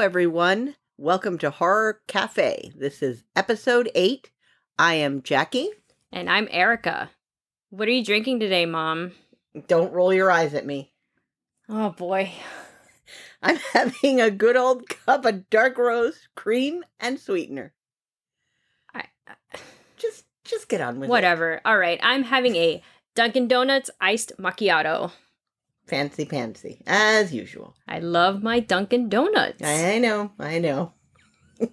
Hello, everyone. Welcome to Horror Cafe. This is episode eight. I am Jackie. And I'm Eryka. What are you drinking today, Mom? Don't roll your eyes at me. Oh boy. I'm having a good old cup of dark roast, cream, and sweetener. I, uh, Just, just get on with it. whatever. All right. I'm having a Dunkin' Donuts iced macchiato. Fancy pantsy, as usual. I love my Dunkin' Donuts. I know, I know.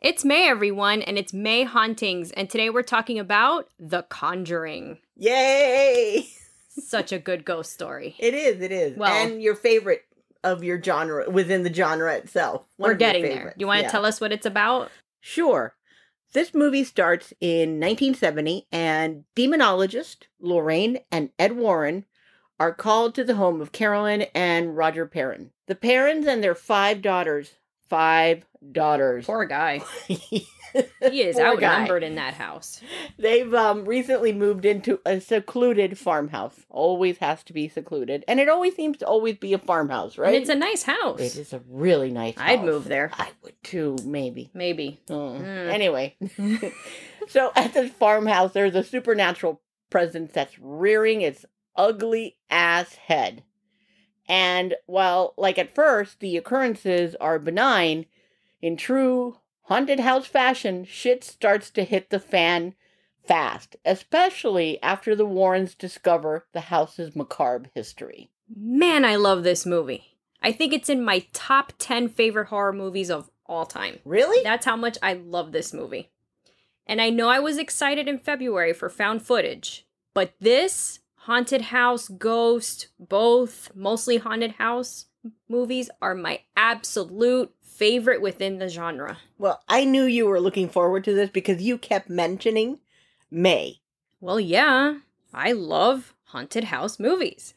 It's May, everyone, and it's May hauntings. And today we're talking about The Conjuring. Yay! Such a good ghost story. It is, it is. Well- and your favorite of your genre within the genre itself. One we're getting there. You want to yeah. tell us what it's about? Sure. This movie starts in 1970, and demonologist Lorraine and Ed Warren are called to the home of Carolyn and Roger Perron. The Perrons and their five daughters, five daughters. Poor guy. He is Poor guy. outnumbered in that house. They've um, recently moved into a secluded farmhouse. Always has to be secluded, and it always seems to always be a farmhouse, right? And it's a nice house. It is a really nice. I'd house. move there. I would too, maybe. Maybe. Oh. Mm. Anyway, so at this farmhouse, there's a supernatural presence that's rearing its ugly ass head. And while, like at first, the occurrences are benign, in true haunted house fashion, shit starts to hit the fan fast, especially after the Warrens discover the house's macabre history. Man, I love this movie. I think it's in my top 10 favorite horror movies of all time. Really? That's how much I love this movie. And I know I was excited in February for found footage, but this haunted house, ghost, both mostly haunted house movies are my absolute favorite within the genre. well, I knew you were looking forward to this because you kept mentioning May. Well, yeah, I love haunted house movies.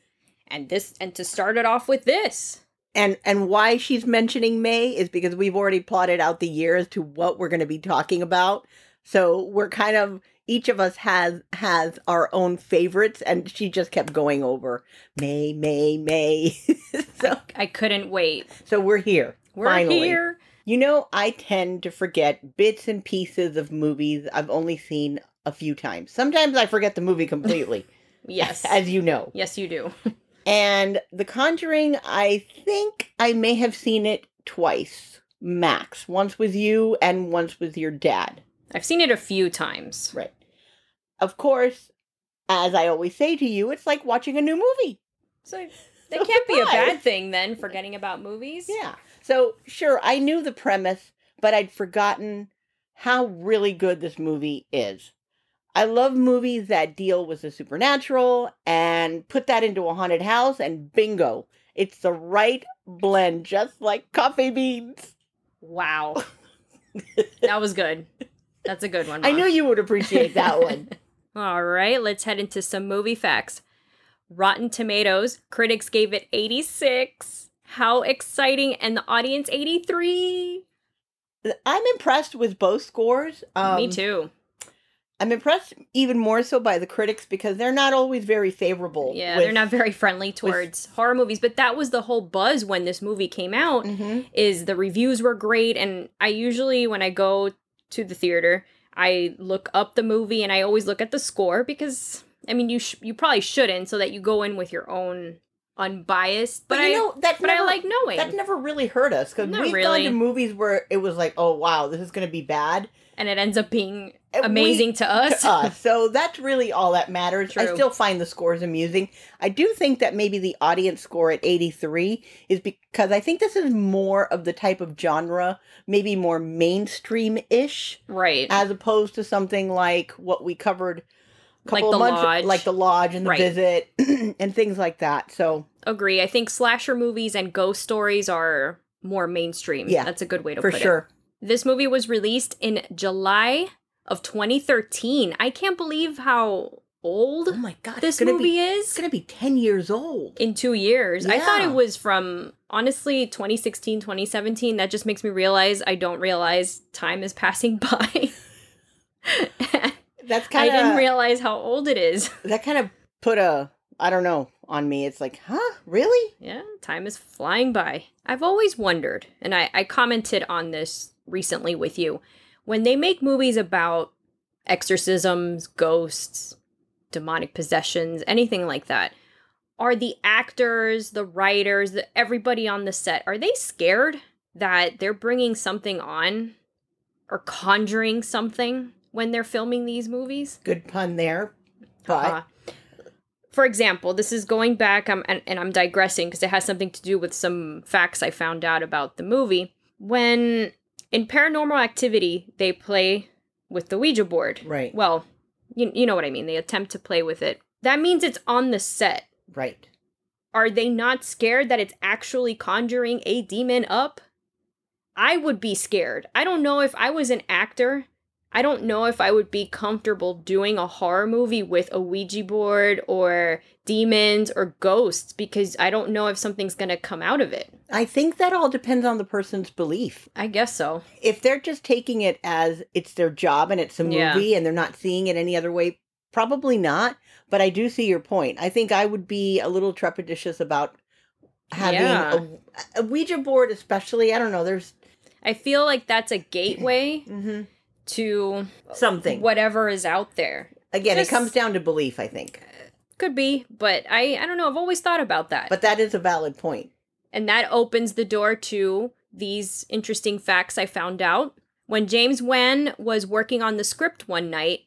And this and to start it off with this. And and why she's mentioning May is because we've already plotted out the year as to what we're going to be talking about. So we're kind of each of us has has our own favorites, and she just kept going over May, May, May. so I couldn't wait. so we're here. We're finally. here. You know, I tend to forget bits and pieces of movies I've only seen a few times. Sometimes I forget the movie completely, Yes. as you know. yes, you do. And The Conjuring, I think I may have seen it twice, max. Once with you and once with your dad. I've seen it a few times. Right. Of course, as I always say to you, it's like watching a new movie. So that So can't be a bad thing then, forgetting about movies. Yeah. So, sure, I knew the premise, but I'd forgotten how really good this movie is. I love movies that deal with the supernatural and put that into a haunted house, and bingo, it's the right blend, just like coffee beans. Wow. that was good. That's a good one. I knew you would appreciate that one. All right, let's head into some movie facts. Rotten Tomatoes, critics gave it 86. How exciting! And the audience 83. I'm impressed with both scores. Um, Me too. I'm impressed even more so by the critics because they're not always very favorable. Yeah, with- they're not very friendly towards horror movies, but that was the whole buzz when this movie came out. Mhm. is the reviews were great and I usually when I go to the theater, I look up the movie and I always look at the score because I mean you sh- you probably shouldn't so that you go in with your own unbiased but, But, you I know that but never, I like knowing that never really hurt us because we've really. gone to movies where it was like, oh wow, this is going to be bad. And it ends up being And we- amazing to us. to us. So that's really all that matters. I still find the scores amusing. I do think that maybe the audience score at 83 is because I think this is more of the type of genre, maybe more mainstream ish, right. as opposed to something like what we covered a Like The months Lodge. like the lodge and the Right. visit and things like that. So Agree. I think slasher movies and ghost stories are more mainstream. Yeah, That's a good way to for put it. This movie was released in July of 2013. I can't believe how old Oh my god, this movie be is. it's gonna be 10 years old. in two years. I thought it was from honestly 2016, 2017. That just makes me realize I don't realize time is passing by. That's kind of. I didn't realize how old it is. that kind of put a I don't know, on me. It's like, huh? Really? Yeah, time is flying by. I've always wondered, and I, I commented on this recently with you. When they make movies about exorcisms, ghosts, demonic possessions, anything like that, are the actors, the writers, the, everybody on the set, are they scared that they're bringing something on or conjuring something when they're filming these movies? Good pun there. But Uh, for example, this is going back, um, and, and I'm digressing because it has something to do with some facts I found out about the movie. When in Paranormal Activity, they play with the Ouija board. right, Well, you, you know what I mean. They attempt to play with it. That means it's on the set. right. Are they not scared that it's actually conjuring a demon up? I would be scared. I don't know if I was an actor. I don't know if I would be comfortable doing a horror movie with a Ouija board or demons or ghosts because I don't know if something's going to come out of it. I think that all depends on the person's belief. I guess so. If they're just taking it as it's their job and it's a movie Yeah. and they're not seeing it any other way, probably not. But I do see your point. I think I would be a little trepidatious about having Yeah. a, a Ouija board, especially. I don't know. There's I feel like that's a gateway mhm, to something. whatever is out there. Again, just- it comes down to belief, I think. Could be, but I I don't know. I've always thought about that. But that is a valid point. And that opens the door to these interesting facts I found out. When James Wan was working on the script one night,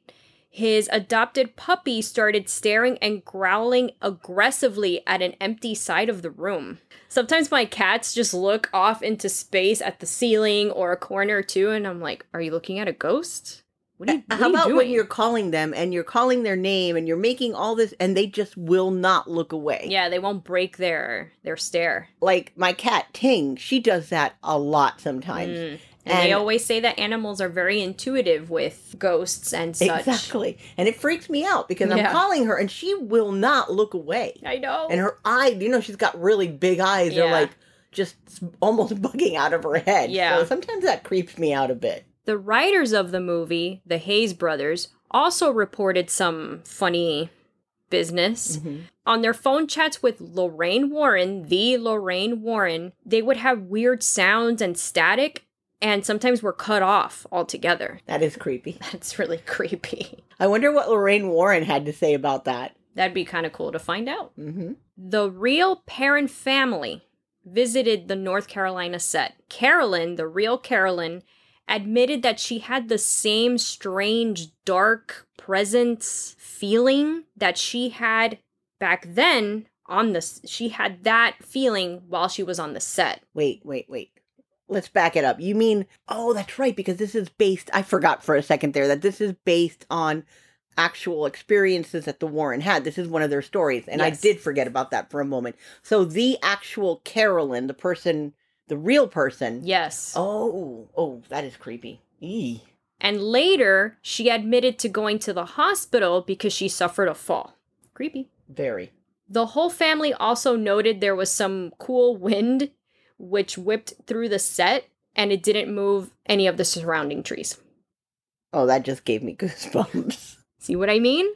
his adopted puppy started staring and growling aggressively at an empty side of the room. Sometimes my cats just look off into space at the ceiling or a corner too, and I'm like, "Are you looking at a ghost? What you, what How about doing?" when you're calling them and you're calling their name and you're making all this and they just will not look away? yeah, they won't break their their stare. Like my cat Ting, she does that a lot sometimes. Mm. And, they always say that animals are very intuitive with ghosts and such. Exactly. And it freaks me out because I'm calling her and she will not look away. I know. And her eye, you know, she's got really big eyes. They're like just almost bugging out of her head. Yeah. So sometimes that creeps me out a bit. The writers of the movie, the Hayes brothers, also reported some funny business. Mhm. On their phone chats with Lorraine Warren, the Lorraine Warren, they would have weird sounds and static and sometimes were cut off altogether. That is creepy. That's really creepy. I wonder what Lorraine Warren had to say about that. That'd be kind of cool to find out. hmm The real Perron family visited the North Carolina set. Carolyn, the real Carolyn, admitted that she had the same strange, dark presence feeling that she had back then on the she had that feeling while she was on the set. Wait, wait, wait. Let's back it up. You mean, oh, that's right, because this is based, I forgot for a second there that this is based on actual experiences that the Warren had. This is one of their stories. And I did forget about that for a moment. So the actual Carolyn, the person, the real person. Yes. Oh, oh, that is creepy. Eee. And later, she admitted to going to the hospital because she suffered a fall. Creepy. Very. The whole family also noted there was some cool wind which whipped through the set and it didn't move any of the surrounding trees. Oh, that just gave me goosebumps. See what I mean?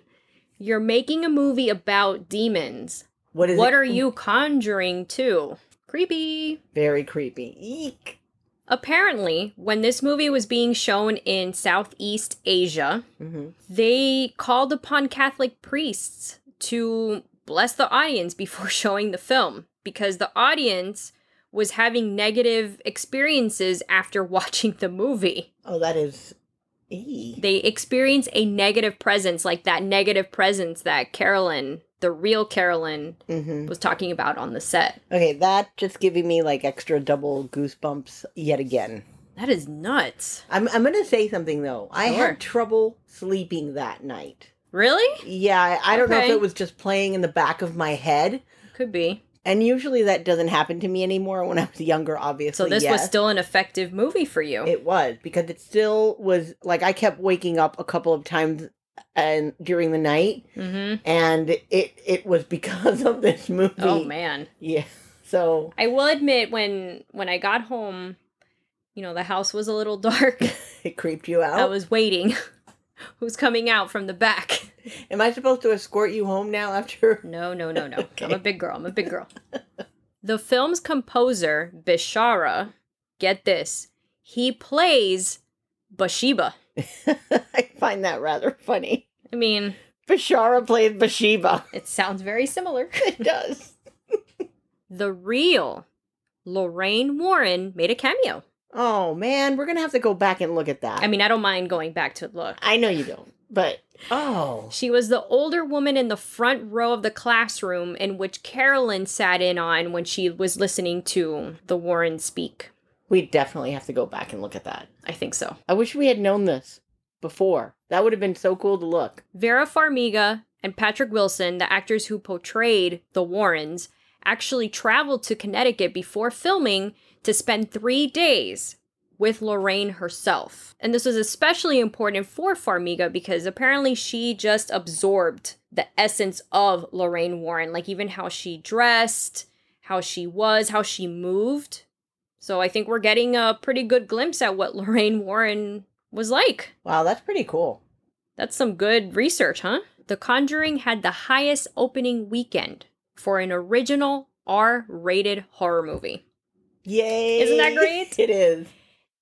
You're making a movie about demons. What is What it? are you conjuring to? Creepy. Very creepy. Eek. Apparently, when this movie was being shown in Southeast Asia, hmm they called upon Catholic priests to bless the audience before showing the film because the audience was having negative experiences after watching the movie. Oh, that is. They experience a negative presence, like that negative presence that Carolyn, the real Carolyn, hmm was talking about on the set. Okay, that just giving me like extra double goosebumps yet again. That is nuts. I'm I'm gonna say something though. I Sure. had trouble sleeping that night. Really? Yeah, I, I don't know if it was just playing in the back of my head, Could be. and usually that doesn't happen to me anymore. When I was younger, obviously. So this was still an effective movie for you. It was because it still was like I kept waking up a couple of times and during the night, mm-hmm. and it it was because of this movie. Oh man. Yeah. So I will admit when when I got home, you know, the house was a little dark. it creeped you out. I was waiting. Who's coming out from the back? Am I supposed to escort you home now after? No, no, no, no. Okay. I'm a big girl. I'm a big girl. the film's composer, Bishara, get this, he plays Bathsheba. I find that rather funny. I mean, Bishara played Bathsheba. it sounds very similar. It does. The real Lorraine Warren made a cameo. Oh man, we're gonna have to go back and look at that. I mean, I don't mind going back to look. I know you don't, but oh, She was the older woman in the front row of the classroom in which Carolyn sat in on when she was listening to the Warren speak. We definitely have to go back and look at that. I think so. I wish we had known this before. That would have been so cool to look. Vera Farmiga and Patrick Wilson, the actors who portrayed the Warrens, actually traveled to Connecticut before filming to spend three days with Lorraine herself. And this was especially important for Farmiga because apparently she just absorbed the essence of Lorraine Warren, like even how she dressed, how she was, how she moved. So I think we're getting a pretty good glimpse at what Lorraine Warren was like. Wow, that's pretty cool. That's some good research, huh? The Conjuring had the highest opening weekend for an original R rated horror movie. Yay! Isn't that great? it is.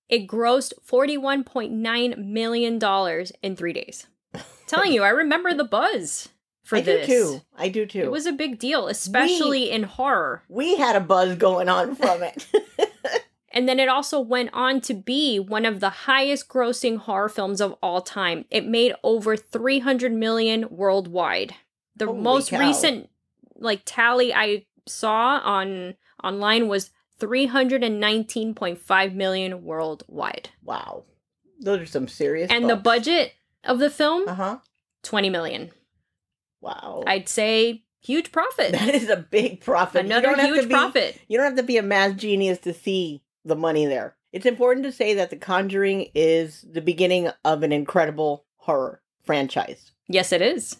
It grossed $41.9 million in three days. Telling you, I remember the buzz for I this. do too. I do too. It was a big deal, especially in horror. we had a buzz going on from it. And then it also went on to be one of the highest grossing horror films of all time. It made over 300 million worldwide. The Holy most cow. recent like tally I saw on online was 319.5 million worldwide. wow, those are some serious. And the budget of the film Uh huh. 20 million. Wow. I'd say huge profit. that is a big profit. Another don't have to huge be- profit. You don't have to be a math genius to see the money there. It's important to say that The Conjuring is the beginning of an incredible horror franchise. Yes, it is.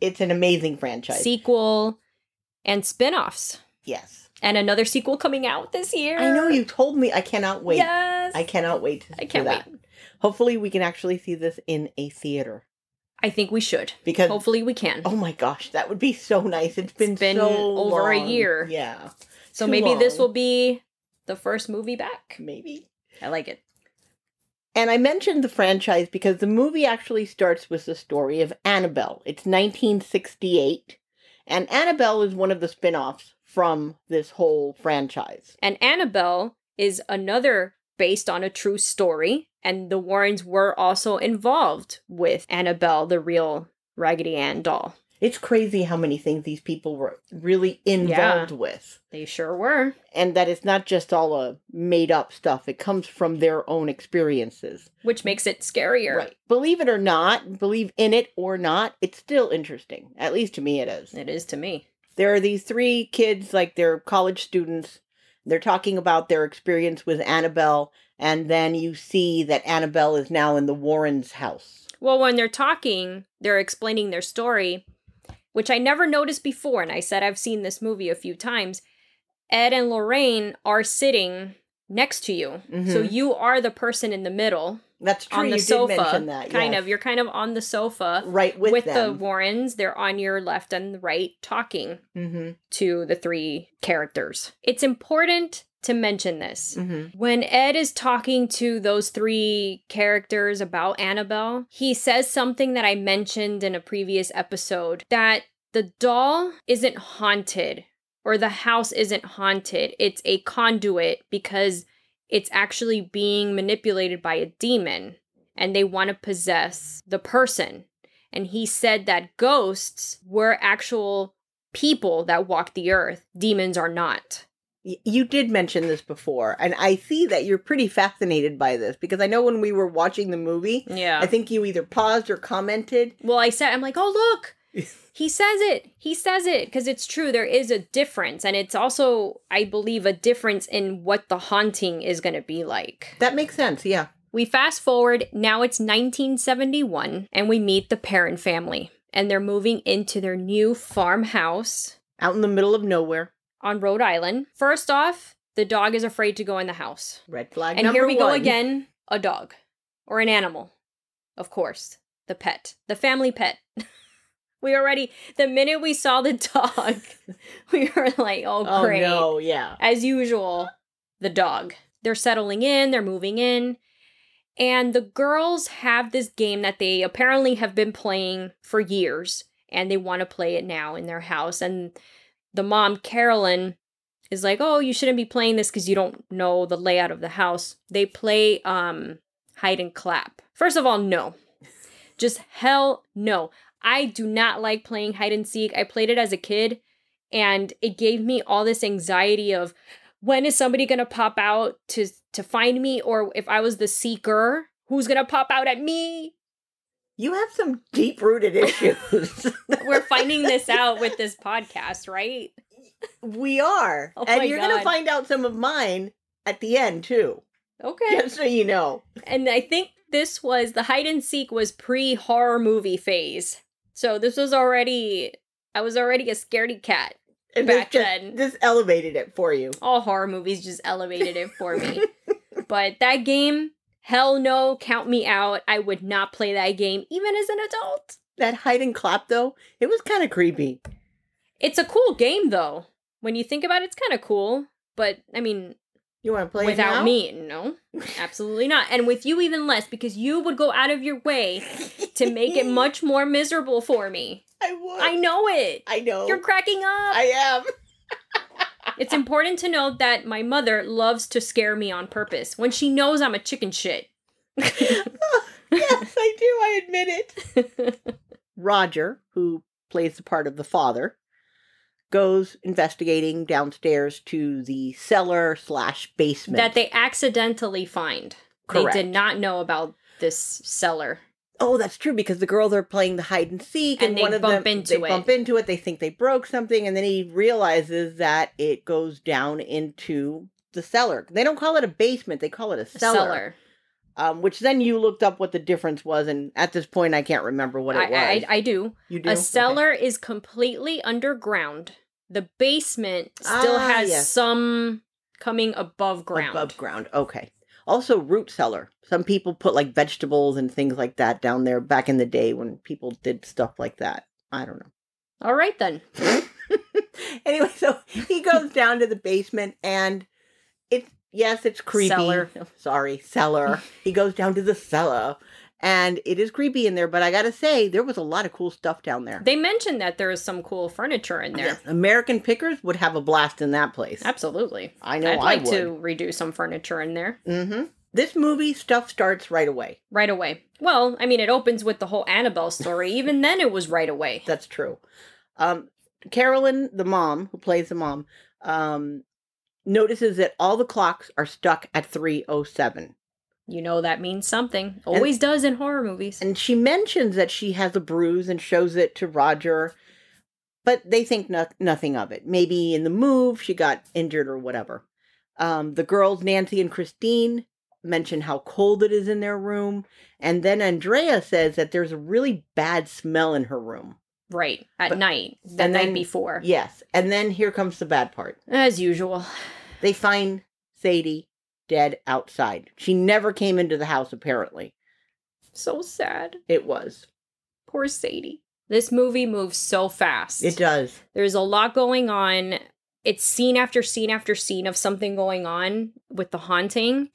It's an amazing franchise. Sequel and spin-offs. yes. And another sequel coming out this year. I know you told me. I cannot wait. Yes. I cannot wait to I can't that. Hopefully, we can actually see this in a theater I think we should. because Hopefully we can. oh my gosh, that would be so nice. It's been, been so over a year. Yeah, so too maybe this will be the first movie back. maybe. I like it. And I mentioned the franchise because the movie actually starts with the story of Annabelle. It's 1968, and Annabelle is one of the spin offs from this whole franchise. And Annabelle is another based on a true story. And the Warrens were also involved with Annabelle, the real Raggedy Ann doll. It's crazy how many things these people were really involved with. They sure were. And that it's not just all a made up stuff, it comes from their own experiences. Which makes it scarier. Right. Believe it or not, believe in it or not, it's still interesting. At least to me, it is. It is to me. there are these three kids like they're college students they're talking about their experience with annabelle and then you see that annabelle is now in the warrens house Well, when they're talking, they're explaining their story, which I never noticed before. And I said I've seen this movie a few times. Ed and Lorraine are sitting next to you. So Mhm. you are the person in the middle that's true on the you sofa. did mention that kind yes. of. You're kind of on the sofa right with, with, the Warrens. They're on your left and right talking mm-hmm. to the three characters. It's important to mention this. Mm-hmm. When Ed is talking to those three characters about Annabelle, he says something that I mentioned in a previous episode that the doll isn't haunted or the house isn't haunted. It's a conduit because it's actually being manipulated by a demon and they want to possess the person. And he said that ghosts were actual people that walk the earth, demons are not. You did mention this before and i see that you're pretty fascinated by this because i know when we were watching the movie Yeah. i think you either paused or commented Well, I said, I'm like, oh, look, he says it. He says it because it's true. There is a difference. And it's also, I believe, a difference in what the haunting is going to be like. that makes sense yeah We fast forward, now it's 1971, and we meet the Perron family. And they're moving into their new farmhouse out in the middle of nowhere on Rhode Island. First off, the dog is afraid to go in the house. red flag And here we go again a dog or an animal. Of course, the pet, the family pet. We already the minute we saw the dog, we were like, "Oh, Oh no, yeah. As usual, the dog. They're settling in. They're moving in, and the girls have this game that they apparently have been playing for years, and they want to play it now in their house. And the mom, Carolyn, is like, "Oh, you shouldn't be playing this because you don't know the layout of the house." They play um hide and clap. First of all, no. Just hell no. I do not like playing hide and seek. I played it as a kid and it gave me all this anxiety of when is somebody going to pop out to to find me or if I was the seeker, who's going to pop out at me? You have some deep rooted issues. We're finding this out with this podcast, right? we are. Oh and you're going to find out some of mine at the end, too. Okay. Just so you know. And I think this was the hide and seek was pre horror movie phase. So this was already I was already a scaredy cat. And Back this just, then. This elevated it for you. All horror movies just elevated it for me. but that game, hell no, count me out. I would not play that game even as an adult. That hide and clap, though, it was kind of creepy. It's a cool game though. When you think about it, it's kind of cool. But I mean, You want to play it without me, no, absolutely not. And with you, even less, because you would go out of your way to make it much more miserable for me. I would. I know it. I know. You're cracking up. I am. It's important to note that my mother loves to scare me on purpose when she knows I'm a chicken shit. yes, I do. I admit it. Roger, who plays the part of the father, goes investigating downstairs to the cellar slash basement. that they accidentally find. Correct. They did not know about this cellar. Oh, that's true because the girls are playing the hide and seek, And and, they one of bump them they it. bump into it. They think they broke something, and then he realizes that it goes down into the cellar. They don't call it a basement; they call it a A cellar. cellar. Um, which then you looked up what the difference was, and at this point, I can't remember what I, it was. I, I do. you do A Okay. cellar is completely underground. The basement still Ah, has yes. some coming above ground. above ground. Okay. Also, root cellar. Some people put like vegetables and things like that down there back in the day when people did stuff like that. I don't know. All right then. anyway, so he goes down to the basement and it's yes, it's creepy. Cellar. Sorry, cellar. he goes down to the cellar and it is creepy in there, but I got to say there was a lot of cool stuff down there. They mentioned that there is some cool furniture in there. Yes, American pickers would have a blast in that place. Absolutely. I know I'd I like would. to redo some furniture in there Mhm. This movie stuff starts right away. right away. Well, I mean, it opens with the whole Annabelle story. Even then, it was right away. That's true. Um, Carolyn, the mom who plays the mom, um, notices that all the clocks are stuck at 307. You know that means something. Always does in horror movies. And she mentions that she has a bruise and shows it to Roger, but they think no- nothing of it. Maybe in the move she got injured or whatever. Um, the girls, Nancy and Christine, mention how cold it is in their room. And then Andrea says that there's a really bad smell in her room. right. At But- night. The night then- before. Yes. And then here comes the bad part. As usual. They find Sadie dead outside. She never came into the house, apparently. So sad. It was. Poor Sadie. This movie moves so fast. It does. There's a lot going on. It's scene after scene after scene of something going on with the haunting.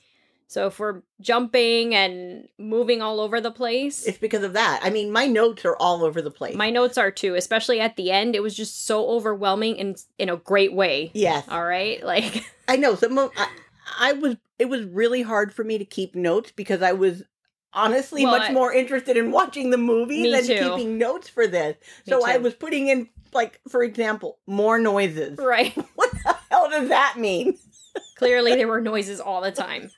So if we're jumping and moving all over the place, It's because of that. I mean, my notes are all over the place. my notes are too, especially at the end. It was just so overwhelming in in a great way. yes. All right, like I know. Some of I, I was. It was really hard for me to keep notes because I was honestly Well, much I- more interested in watching the movie than too. keeping notes for this. Me so I was putting in, like, for example, more noises. right. What the hell does that mean? Clearly, there were noises all the time.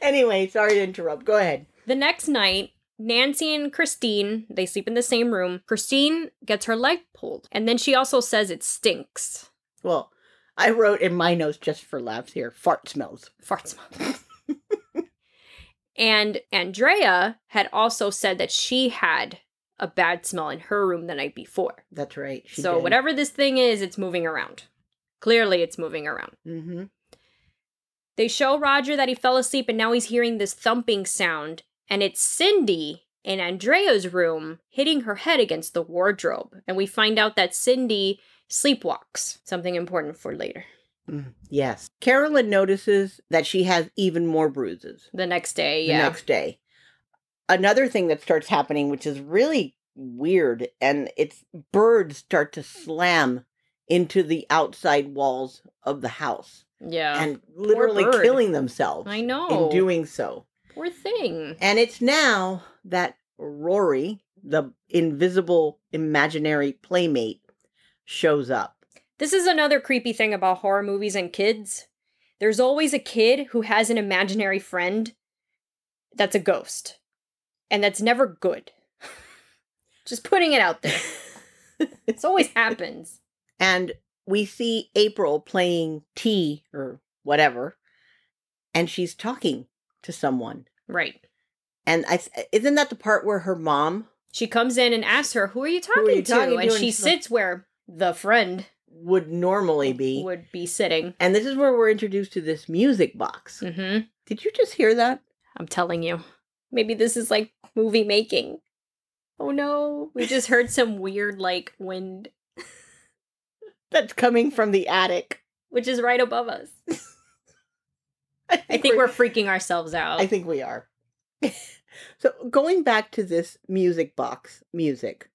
Anyway, sorry to interrupt. Go ahead. The next night, Nancy and Christine, they sleep in the same room. Christine gets her leg pulled, and then she also says it stinks. Well, I wrote in my notes just for laughs here fart smells. Fart smells. and Andrea had also said that she had a bad smell in her room the night before. That's right. So did. whatever this thing is, it's moving around. Clearly, it's moving around. Mm-hmm. They show Roger that he fell asleep and now he's hearing this thumping sound, and it's Cindy in Andrea's room, hitting her head against the wardrobe. And we find out that Cindy sleepwalks, something important for later. Mm, yes. Carolyn notices that she has even more bruises The next day, yeah. the next day. Another thing that starts happening, which is really weird, and it's birds start to slam into the outside walls of the house yeah. and literally killing themselves I know. in doing so. Poor thing. And it's now that Rory, the invisible imaginary playmate, shows up. This is another creepy thing about horror movies and kids. There's always a kid who has an imaginary friend that's a ghost. And that's never good. Just putting it out there. This always happens. And we see April playing tea or whatever, and she's talking to someone. Right. And I isn't that the part where her mom She comes in and asks her, Who are you talking, are you to? talking to? And And she she's like- sits where the friend would normally be? would be sitting. And this is where we're introduced to this music box. hmm Did you just hear that? I'm telling you. Maybe this is like movie making. Oh no. We just heard some weird, like, wind, That's coming from the attic. which is right above us. I I think we're freaking ourselves out. I think we are. so going back to this music box music.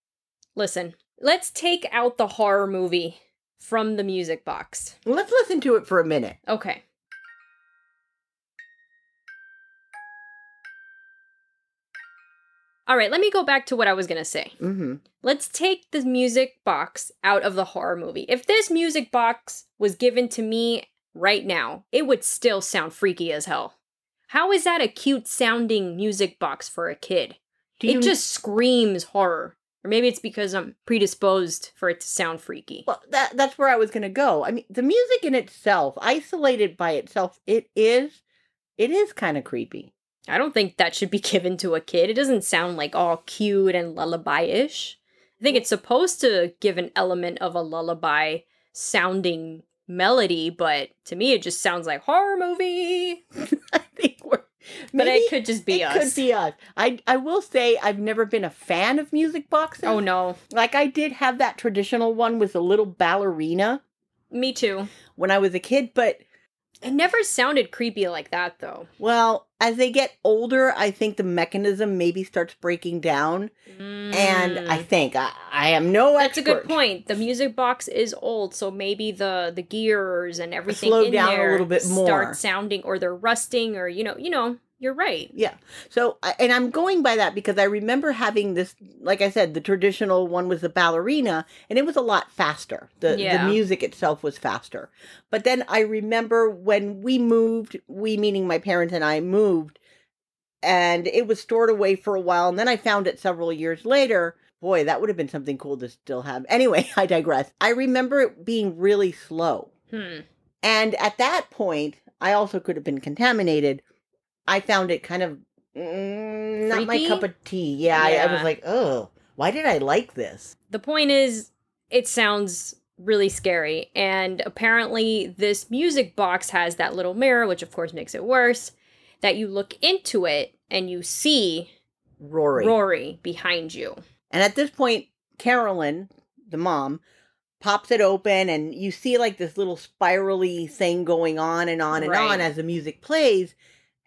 Listen, let's take out the horror movie from the music box. Let's listen to it for a minute. Okay. All right, let me go back to what I was going to say. Mm-hmm. Let's take the music box out of the horror movie. If this music box was given to me right now, it would still sound freaky as hell. How is that a cute sounding music box for a kid? Do it you just screams horror. Or maybe it's because I'm predisposed for it to sound freaky. Well, that that's where I was going to go. I mean, the music in itself, isolated by itself, it is it is kind of creepy. I don't think that should be given to a kid. It doesn't sound like all cute and lullaby ish. I think it's supposed to give an element of a lullaby sounding melody, but to me it just sounds like horror movie. I think we're But maybe it could just be us. it us. could be us. I I will say I've never been a fan of music boxes. oh no. Like I did have that traditional one with a little ballerina Me too. when I was a kid, but It never sounded creepy like that though. well, as they get older, I think the mechanism maybe starts breaking down. And I Mm. think I, I am no that's a good point. The music box is old, so maybe the the gears and everything Slow down a little bit more. start sounding, or they're rusting, or you know, you know, you're right. Yeah. So, and I'm going by that because I remember having this, like I said, the traditional one was the ballerina, and it was a lot faster. The Yeah. the music itself was faster. But then I remember when we moved, we meaning my parents and I moved, and it was stored away for a while, and then I found it several years later. Boy, that would have been something cool to still have. Anyway, I digress. I remember it being really slow. Hmm. And at that point, I also could have been contaminated. I found it kind of mm, not my cup of tea. Yeah, I, I was like, oh, why did I like this? The point is, it sounds really scary, and apparently, this music box has that little mirror, which of course makes it worse. That you look into it and you see Rory. Rory behind you. And at this point, Carolyn, the mom, pops it open, and you see like this little spirally thing going on and on and Right. on as the music plays.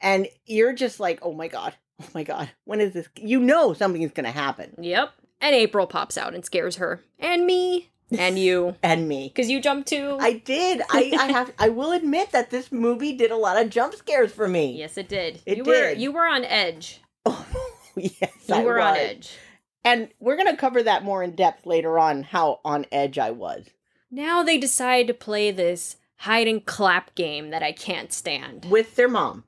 And you're just like, oh my God, oh my God, when is this? You know something's going to happen. Yep. And April pops out and scares her. And me. And you. And me. Because you jumped too. I did. I, I have. I will admit that this movie did a lot of jump scares for me. yes, it did. It you were did. you were on edge. Oh, yes, You I were on edge. And we're gonna cover that more in depth later on. How on edge I was Now they decide to play this hide and clap game that I can't stand. with their mom.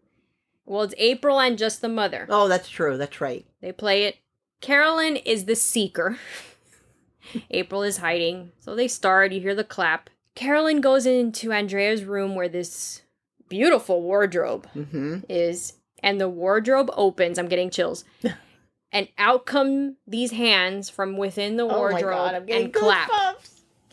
Well, it's April and just the mother. Oh, that's true. That's right. They play it. Carolyn is the seeker. April is hiding. So they start, you hear the clap. Carolyn goes into Andrea's room where this beautiful wardrobe Mm-hmm. is, and the wardrobe opens. I'm getting chills. and out come these hands from within the Oh wardrobe god, I'm getting and clap.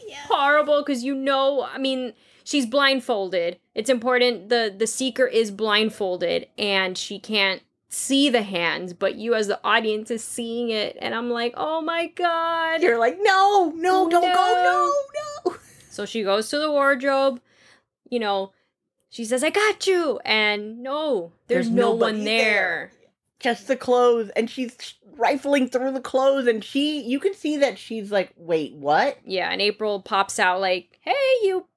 Yeah. Horrible because you know, I mean, she's blindfolded. It's important the the seeker is blindfolded and she can't see the hands, but you as the audience is seeing it, and I'm like, oh my god. You're like, no, no, don't No. go, no, no. So she goes to the wardrobe, you know, she says, I got you. And no, there's, There's no one there. Just the clothes, and she's rifling through the clothes, and she, you can see that she's like, wait, what? Yeah, and April pops out like, hey, you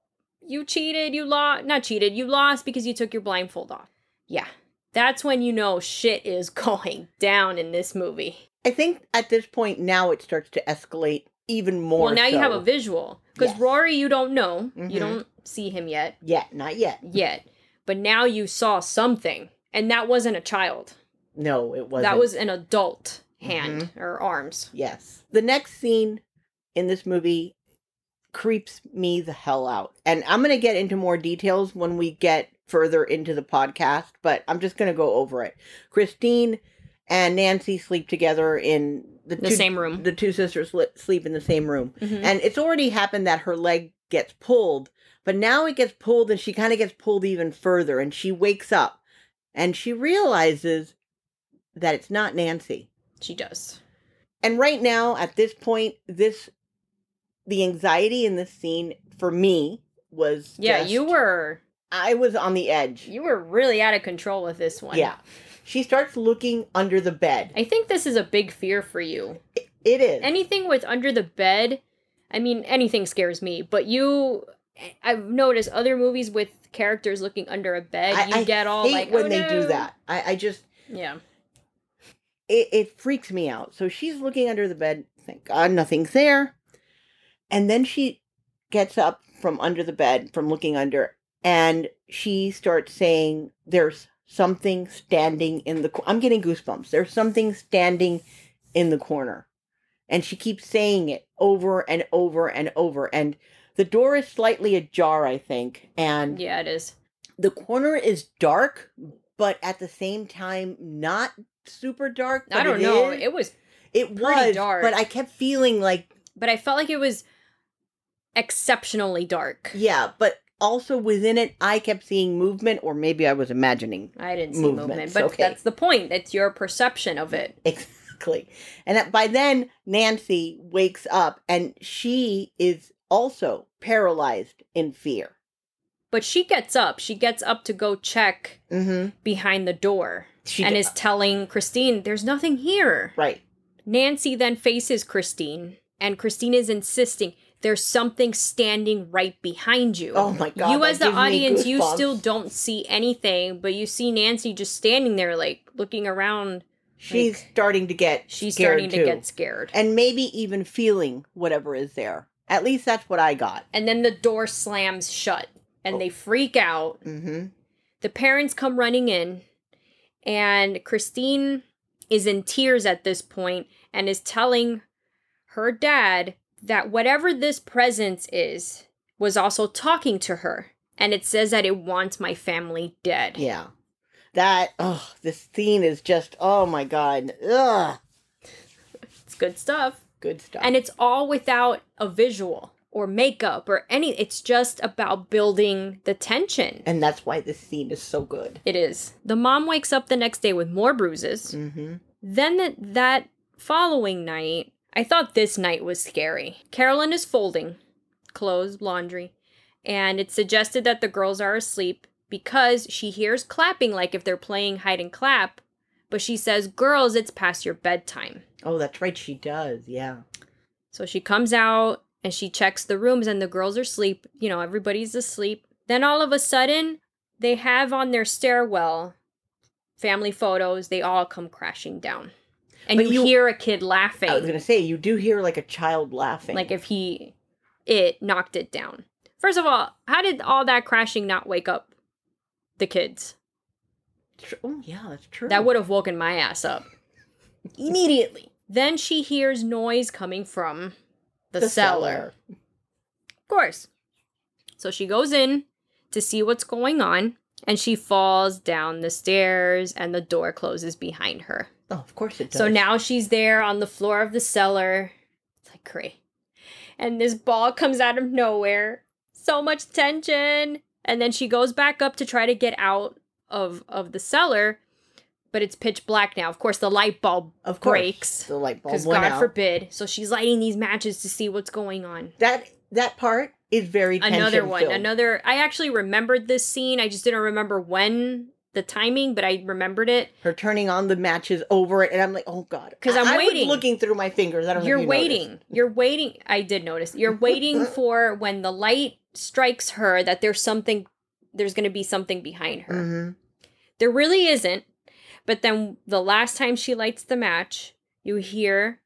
you cheated, you lost not cheated, you lost because you took your blindfold off. Yeah. That's when you know shit is going down in this movie. I think at this point now it starts to escalate even more. well, now you have a visual. Because Yes. Rory, you don't know. Mhm. You don't see him yet. Yet, not yet. Yet. But now you saw something. And that wasn't a child. No, it wasn't. That was an adult hand or arms. Yes. The next scene in this movie creeps me the hell out. And I'm going to get into more details when we get further into the podcast, but I'm just going to go over it. Christine and Nancy sleep together in the, The two, same room. The two sisters li- sleep in the same room. Mhm. And it's already happened that her leg gets pulled, but now it gets pulled and she kind of gets pulled even further and she wakes up and she realizes that it's not Nancy. She does. And right now, at this point, this the anxiety in this scene for me was Yeah, just- you were I was on the edge. you were really out of control with this one. Yeah. She starts looking under the bed. I think this is a big fear for you. It is. Anything with under the bed, I mean, anything scares me, but you I've noticed other movies with characters looking under a bed, I, you I get all like when "Oh, they do that. I, I just Yeah. it, it freaks me out. So she's looking under the bed. Thank God nothing's there. And then she gets up from under the bed, from looking under, and she starts saying, There's something standing in the. I'm getting goosebumps. There's something standing in the corner. And she keeps saying it over and over and over. And the door is slightly ajar, I think. And Yeah, it is. the corner is dark, but at the same time, not super dark. I don't it know. is. It was It was, dark. but I kept feeling like, but I felt like it was exceptionally dark. yeah, but also within it, I kept seeing movement, or maybe I was imagining I didn't see movement, but okay. that's the point. It's your perception of it. exactly. And by then, Nancy wakes up, and she is also paralyzed in fear. But she gets up. She gets up to go check Mm-hmm. behind the door She and is telling Christine, "There's nothing here." right. Nancy then faces Christine, and Christine is insisting there's something standing right behind you. Oh my God, You, as the audience, you still don't see anything, but you see Nancy just standing there, like looking around. She's starting to get. She's scared starting to get scared. and maybe even feeling whatever is there. At least that's what I got. And then the door slams shut, and Oh. they freak out. Mm-hmm. The parents come running in, and Christine is in tears at this point and is telling her dad that whatever this presence is was also talking to her. And it says that it wants my family dead. Yeah. That oh, this scene is just oh my god. Ugh. It's good stuff. Good stuff. And it's all without a visual or makeup or any. It's just about building the tension. and that's why this scene is so good. It is. The mom wakes up the next day with more bruises. Mm-hmm. Then th- that following night, I thought this night was scary. Carolyn is folding clothes, laundry, and it's suggested that the girls are asleep because she hears clapping like if they're playing hide and clap, but she says, Girls, it's past your bedtime. Oh, that's right. She does. Yeah. So she comes out and she checks the rooms, and the girls are asleep. You know, everybody's asleep. Then all of a sudden, they have on their stairwell family photos. They all come crashing down. And But you, you- hear a kid laughing. I was gonna say you do hear like a child laughing. like if he, it knocked it down. First of all, how did all that crashing not wake up the kids? Oh yeah, that's true. That would have woken my ass up immediately. Then she hears noise coming from the, The cellar. Of course. So she goes in to see what's going on and she falls down the stairs and the door closes behind her. Oh, of course it does. So now she's there on the floor of the cellar. It's like cray. And this ball comes out of nowhere. So much tension. And then she goes back up to try to get out of of the cellar. but it's pitch black now. Of course, the light bulb Of course, breaks the light bulb because God out. forbid. So she's lighting these matches to see what's going on. that that part is very Another one, another. I actually remembered this scene. I just didn't remember when the timing, but I remembered it. her turning on the matches over it, and I'm like, oh god, because I'm I waiting. looking through my fingers. I don't. You're you waiting. noticed. You're waiting. I did notice. You're waiting for when the light strikes her that there's something. There's going to be something behind her. Mhm. There really isn't. But then the last time she lights the match, you hear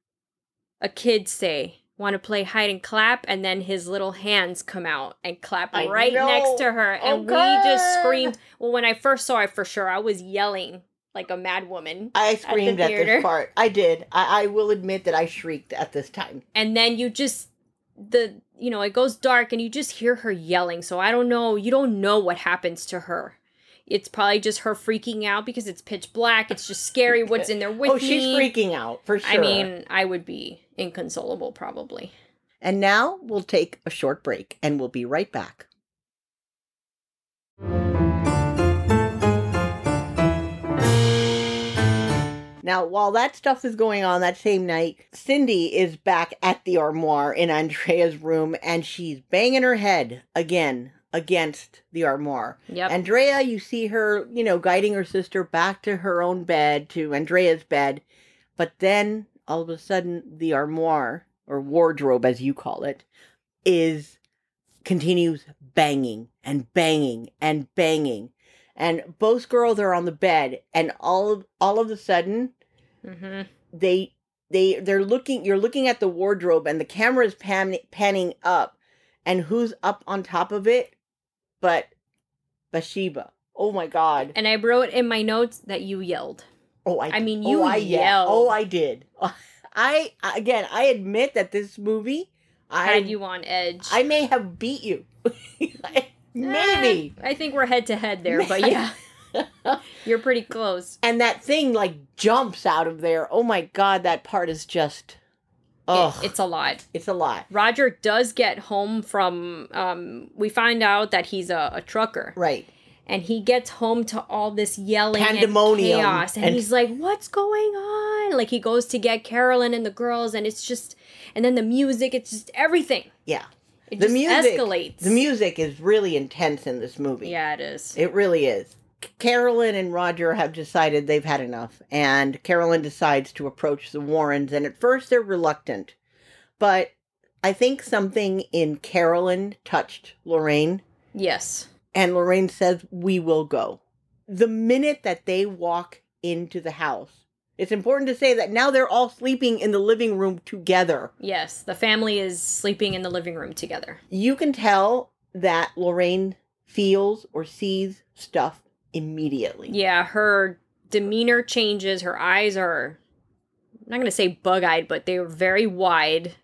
a kid say, Want to play hide and clap? And then his little hands come out and clap I right know. next to her. Oh, And we just screamed. Well, when I first saw it for sure, I was yelling like a mad woman. I screamed at, theater. this part. I did. I, I will admit that I shrieked at this time. And then you just, the, you know, it goes dark and you just hear her yelling. So I don't know. You don't know what happens to her. It's probably just her freaking out because it's pitch black. It's just scary what's in there oh, with oh, me. she's freaking out for sure. I mean, I would be inconsolable probably. and now we'll take a short break, and we'll be right back. Now, while that stuff is going on that same night, Cindy is back at the armoire in Andrea's room and she's banging her head again against the armoire. Yep. Andrea, you see her, you know, guiding her sister back to her own bed, to Andrea's bed. But then all of a sudden, the armoire, or wardrobe as you call it, is continues banging and banging and banging. And both girls are on the bed, and all of all of a sudden, hmm they they they're looking. You're looking at the wardrobe, and the camera is pan, panning up, and who's up on top of it? But Bathsheba. Oh my God. And I wrote in my notes that you yelled. Oh, I. I mean, oh, you I, yeah. yelled. Oh, I did. I again. I admit that this movie. I Had you on edge. I may have beat you. Maybe. Eh, I think we're head to head there, but yeah, you're pretty close. and that thing like jumps out of there. Oh my god, that part is just. It- Oh, it's a lot. it's a lot. Roger does get home from. Um, we find out that he's a, a trucker, Right. And he gets home to all this yelling Pandemonium. and chaos, and, And- he's like, "What's going on?" Like he goes to get Carolyn and the girls, and it's just, and then the music, it's just everything. Yeah. It The just music. escalates. The music is really intense in this movie. Yeah, it is. It really is. Carolyn and Roger have decided they've had enough, and Carolyn decides to approach the Warrens, and at first they're reluctant. But I think something in Carolyn touched Lorraine, yes. And Lorraine says, We will go. The minute that they walk into the house, it's important to say that now they're all sleeping in the living room together. Yes, the family is sleeping in the living room together. You can tell that Lorraine feels or sees stuff immediately. Yeah, her demeanor changes. Her eyes are, I'm not going to say bug eyed, but they're very wide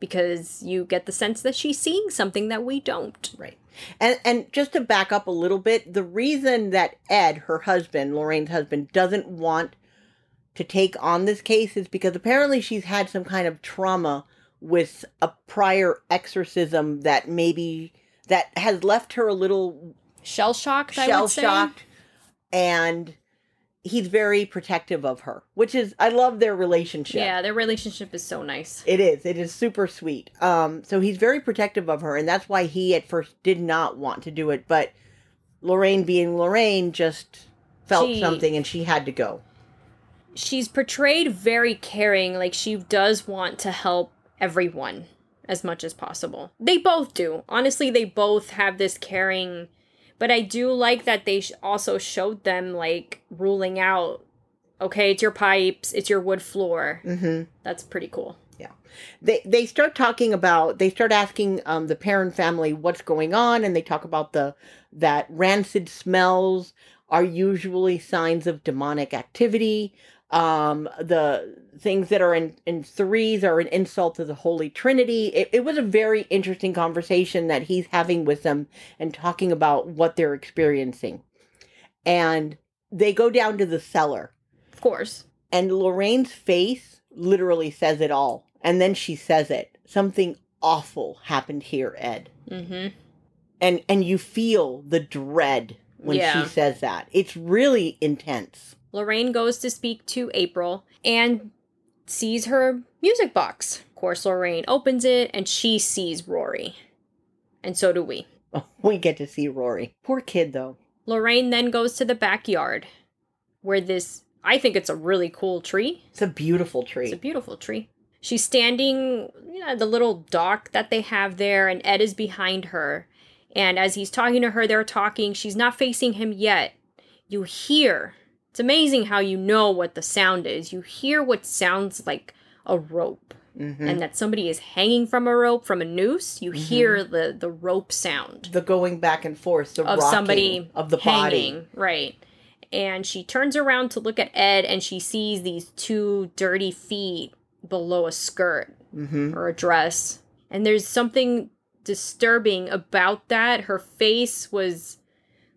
because you get the sense that she's seeing something that we don't. Right. And and just to back up a little bit, the reason that Ed, her husband, Lorraine's husband, doesn't want to take on this case is because apparently she's had some kind of trauma with a prior exorcism that maybe that has left her a little Shell shocked, I shell would say. shocked and he's very protective of her, which is I love their relationship. Yeah, their relationship is so nice. It is. It is super sweet. Um, so he's very protective of her, and that's why he at first did not want to do it. But Lorraine, being Lorraine, just felt She- something, and she had to go. She's portrayed very caring, like she does want to help everyone as much as possible. They both do. Honestly, they both have this caring, but I do like that they also showed them like ruling out okay, it's your pipes, it's your wood floor. hmm That's pretty cool. Yeah. They they start talking about. They start asking um, the Perron family what's going on, and they talk about the that rancid smells are usually signs of demonic activity. Um, the things that are in, in threes are an insult to the Holy Trinity. It, it was a very interesting conversation that he's having with them and talking about what they're experiencing. And they go down to the cellar, Of course. and Lorraine's face literally says it all. And then she says it. Something awful happened here, Ed. Mm-hmm. And and you feel the dread when Yeah. she says that. It's really intense. Lorraine goes to speak to April and sees her music box. Of course, Lorraine opens it and she sees Rory. And so do we. Oh, we get to see Rory. Poor kid, though. Lorraine then goes to the backyard where this, I think it's a really cool tree. It's a beautiful tree. It's a beautiful tree. She's standing, you know, the little dock that they have there, and Ed is behind her. And as he's talking to her, they're talking. She's not facing him yet. You hear, it's amazing how you know what the sound is. You hear what sounds like a rope. Mhm. And that somebody is hanging from a rope from a noose, you hear the the rope sound the going back and forth, the of rocking somebody of the body. right? And she turns around to look at Ed, and she sees these two dirty feet below a skirt Mm-hmm. or a dress. And there's something disturbing about that. Her face was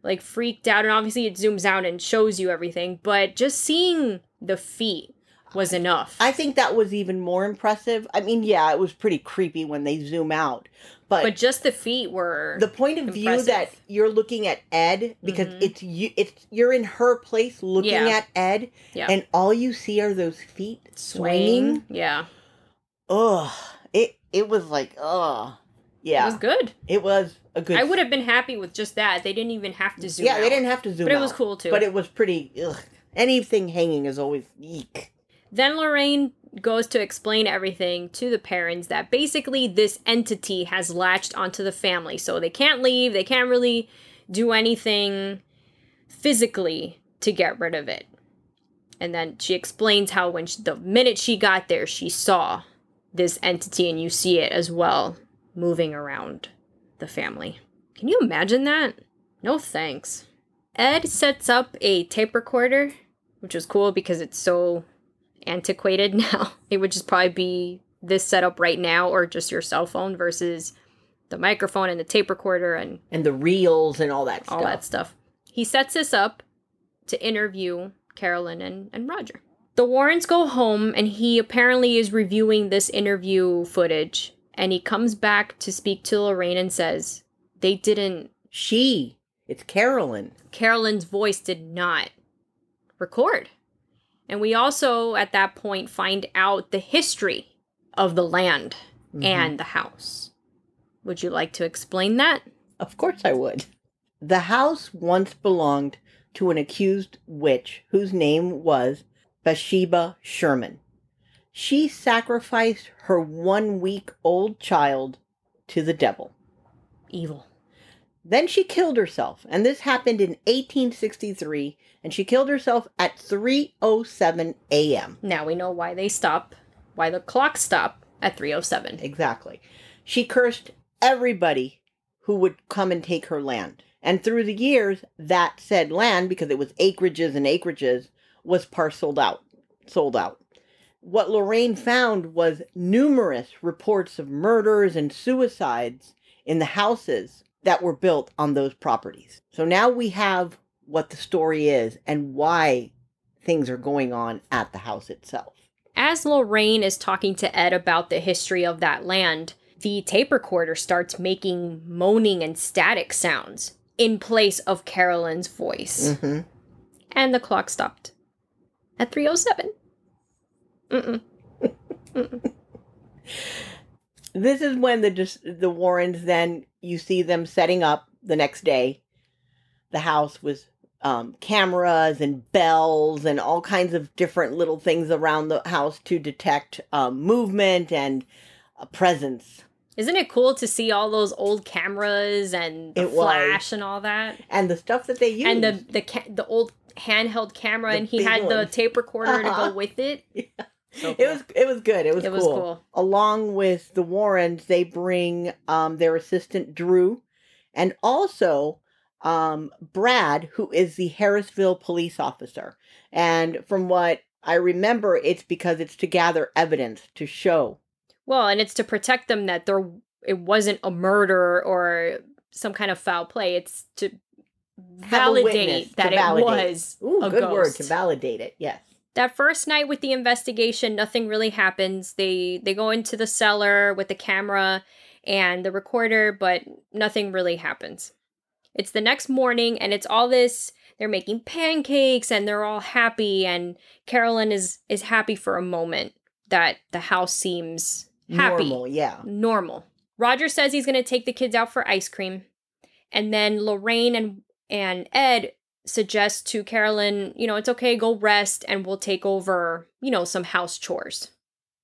like freaked out, and obviously it zooms out and shows you everything. But just seeing the feet was enough. I think that was even more impressive. I mean, yeah, it was pretty creepy when they zoom out, but, but just the feet were the point of view that you're looking at Ed because Mhm. it's you, it's you're in her place looking Yeah. at Ed, yeah and all you see are those feet swinging. Yeah, Ugh, it it was like ugh, it was good. it was a good. I would have been happy with just that. They didn't even have to zoom. yeah, they didn't have to zoom, But it was out, cool too. But it was pretty. Ugh. Anything hanging is always eek. Then Lorraine goes to explain everything to the parents that basically this entity has latched onto the family. So they can't leave, they can't really do anything physically to get rid of it. And then she explains how when she, the minute she got there, she saw this entity and you see it as well moving around the family. Can you imagine that? No thanks. Ed sets up a tape recorder, which was cool because it's so antiquated now. It would just probably be this setup right now or just your cell phone versus the microphone and the tape recorder and And the reels and all that all stuff. that stuff. He sets this up to interview Carolyn and, and Roger. The Warrens go home and he apparently is reviewing this interview footage and he comes back to speak to Lorraine and says they didn't She, it's Carolyn. Carolyn's voice did not record. And we also, at that point, find out the history of the land Mhm. and the house. Would you like to explain that? Of course I would. The house once belonged to an accused witch whose name was Bathsheba Sherman. She sacrificed her one week old child to the devil. Evil. Then she killed herself, and this happened in 1863, and she killed herself at 3:07 a.m. Now we know why they stop, why the clock stop at 307. Exactly. She cursed everybody who would come and take her land. And through the years, that said land, because it was acreages and acreages, was parceled out, sold out. What Lorraine found was numerous reports of murders and suicides in the houses that were built on those properties. So now we have what the story is and why things are going on at the house itself. As Lorraine is talking to Ed about the history of that land, the tape recorder starts making moaning and static sounds in place of Carolyn's voice. hmm And the clock stopped at 307. Mm-mm. Mm-mm. This is when the the Warrens then you see them setting up the next day the house with um, cameras and bells and all kinds of different little things around the house to detect um, movement and a presence. Isn't it cool to see all those old cameras and the It was. flash and all that? And the stuff that they use. And the the ca- the old handheld camera, The and he had the tape recorder to Uh-huh. go with it. So it was it was good. It was It cool. was cool. Along with the Warrens, they bring um, their assistant Drew, and also um, Brad, who is the Harrisville police officer. And from what I remember, it's because it's to gather evidence to show. Well, and it's to protect them that there it wasn't a murder or some kind of foul play. It's to Have a witness validate to that validate. it was Ooh, a good ghost. word to validate it. Yes. That first night with the investigation nothing really happens they they go into the cellar with the camera and the recorder but nothing really happens it's the next morning and it's all this they're making pancakes and they're all happy and Carolyn is is happy for a moment that the house seems happy. Normal, yeah. Normal. Roger says he's going to take the kids out for ice cream. And then Lorraine and and Ed suggest to Carolyn, you know, it's okay, go rest and we'll take over, you know, some house chores,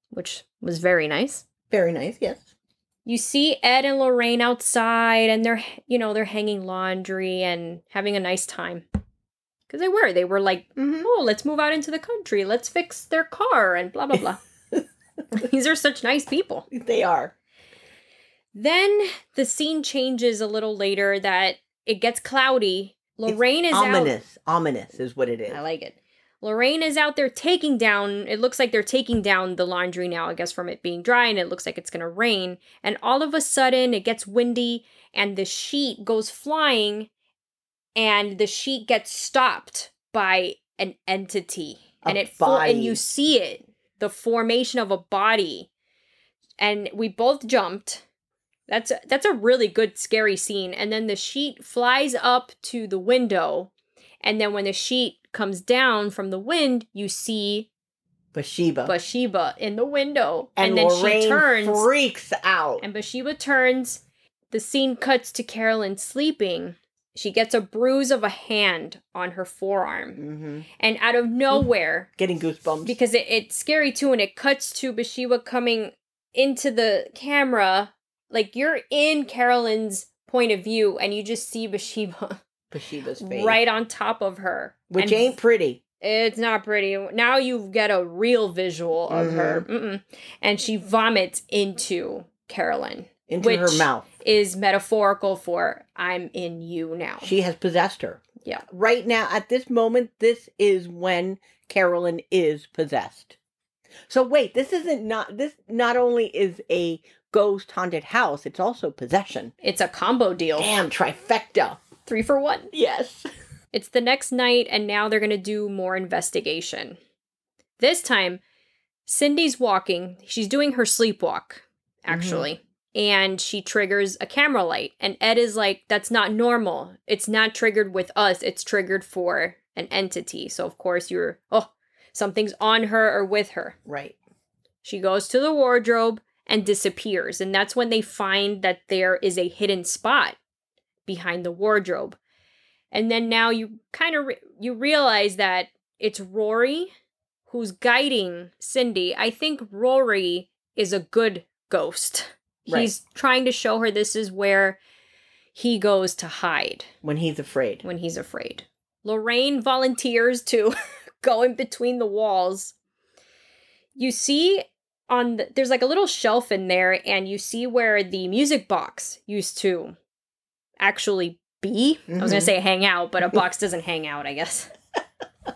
which was very nice. Very nice, yes. You see Ed and Lorraine outside and they're, you know, they're hanging laundry and having a nice time. Cuz they were. They were like, Mm-hmm. "Oh, let's move out into the country. Let's fix their car and blah blah blah." These are such nice people. They are. Then the scene changes a little later that it gets cloudy. Lorraine is out. Ominous. Ominous is what it is. I like it. Lorraine is out there taking down, it looks like they're taking down the laundry now, I guess, from it being dry, and it looks like it's gonna rain. And all of a sudden, it gets windy, and the sheet goes flying, and the sheet gets stopped by an entity. A and it for- and you see it, the formation of a body. And we both jumped. That's a, that's a really good scary scene. And then the sheet flies up to the window, and then when the sheet comes down from the wind, you see Bathsheba. Bathsheba in the window, and, and, then Lorraine she turns, freaks out. and Bathsheba turns. The scene cuts to Carolyn sleeping. She gets a bruise of a hand on her forearm, hmm and out of nowhere, Getting goosebumps. because it, it's scary too and it cuts to bathsheba coming into the camera like you're in carolyn's point of view and you just see bathsheba Bathsheba's face. right on top of her Which And ain't pretty. it's not pretty now you get a real visual of her Mm-hmm. Mm-mm. and she vomits into carolyn Into her mouth. is metaphorical for i'm in you now She has possessed her. Yeah. Right now, at this moment, this is when Carolyn is possessed. So wait, this isn't not this not only is a ghost haunted house, it's also possession. it's a combo deal Damn trifecta. three for one Yes. It's the next night, and now they're going to do more investigation. This time, Cindy's walking. She's doing her sleepwalk, mm-hmm. actually. And she triggers a camera light. And Ed is like, that's not normal. It's not triggered with us, it's triggered for an entity. So, of course, you're, oh, something's on her or with her. Right. She goes to the wardrobe and disappears. And that's when they find that there is a hidden spot behind the wardrobe. And then now you kind of re- you realize that it's Rory who's guiding Cindy. I think Rory is a good ghost. Right. He's trying to show her this is where he goes to hide When he's afraid. when he's afraid. Lorraine volunteers to go in between the walls. You see on the, there's like a little shelf in there and you see where the music box used to actually be. I was going to mm-hmm. say hang out, but a box doesn't hang out, I guess.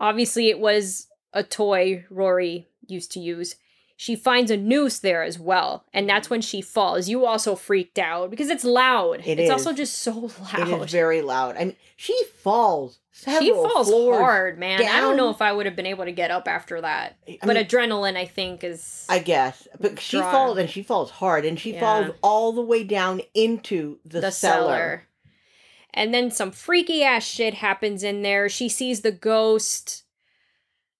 Obviously it was a toy Rory used to use. She finds a noose there as well, and that's when she falls. You also freaked out because it's loud. It it's is. also just so loud. It is very loud. I mean, she falls she falls hard, man. I don't know if I would have been able to get up after that. I but mean, adrenaline, I think, is I guess, but she falls and she falls hard, and she Yeah. falls all the way down into the, the, cellar. cellar. And then some freaky ass shit happens in there. She sees the ghost.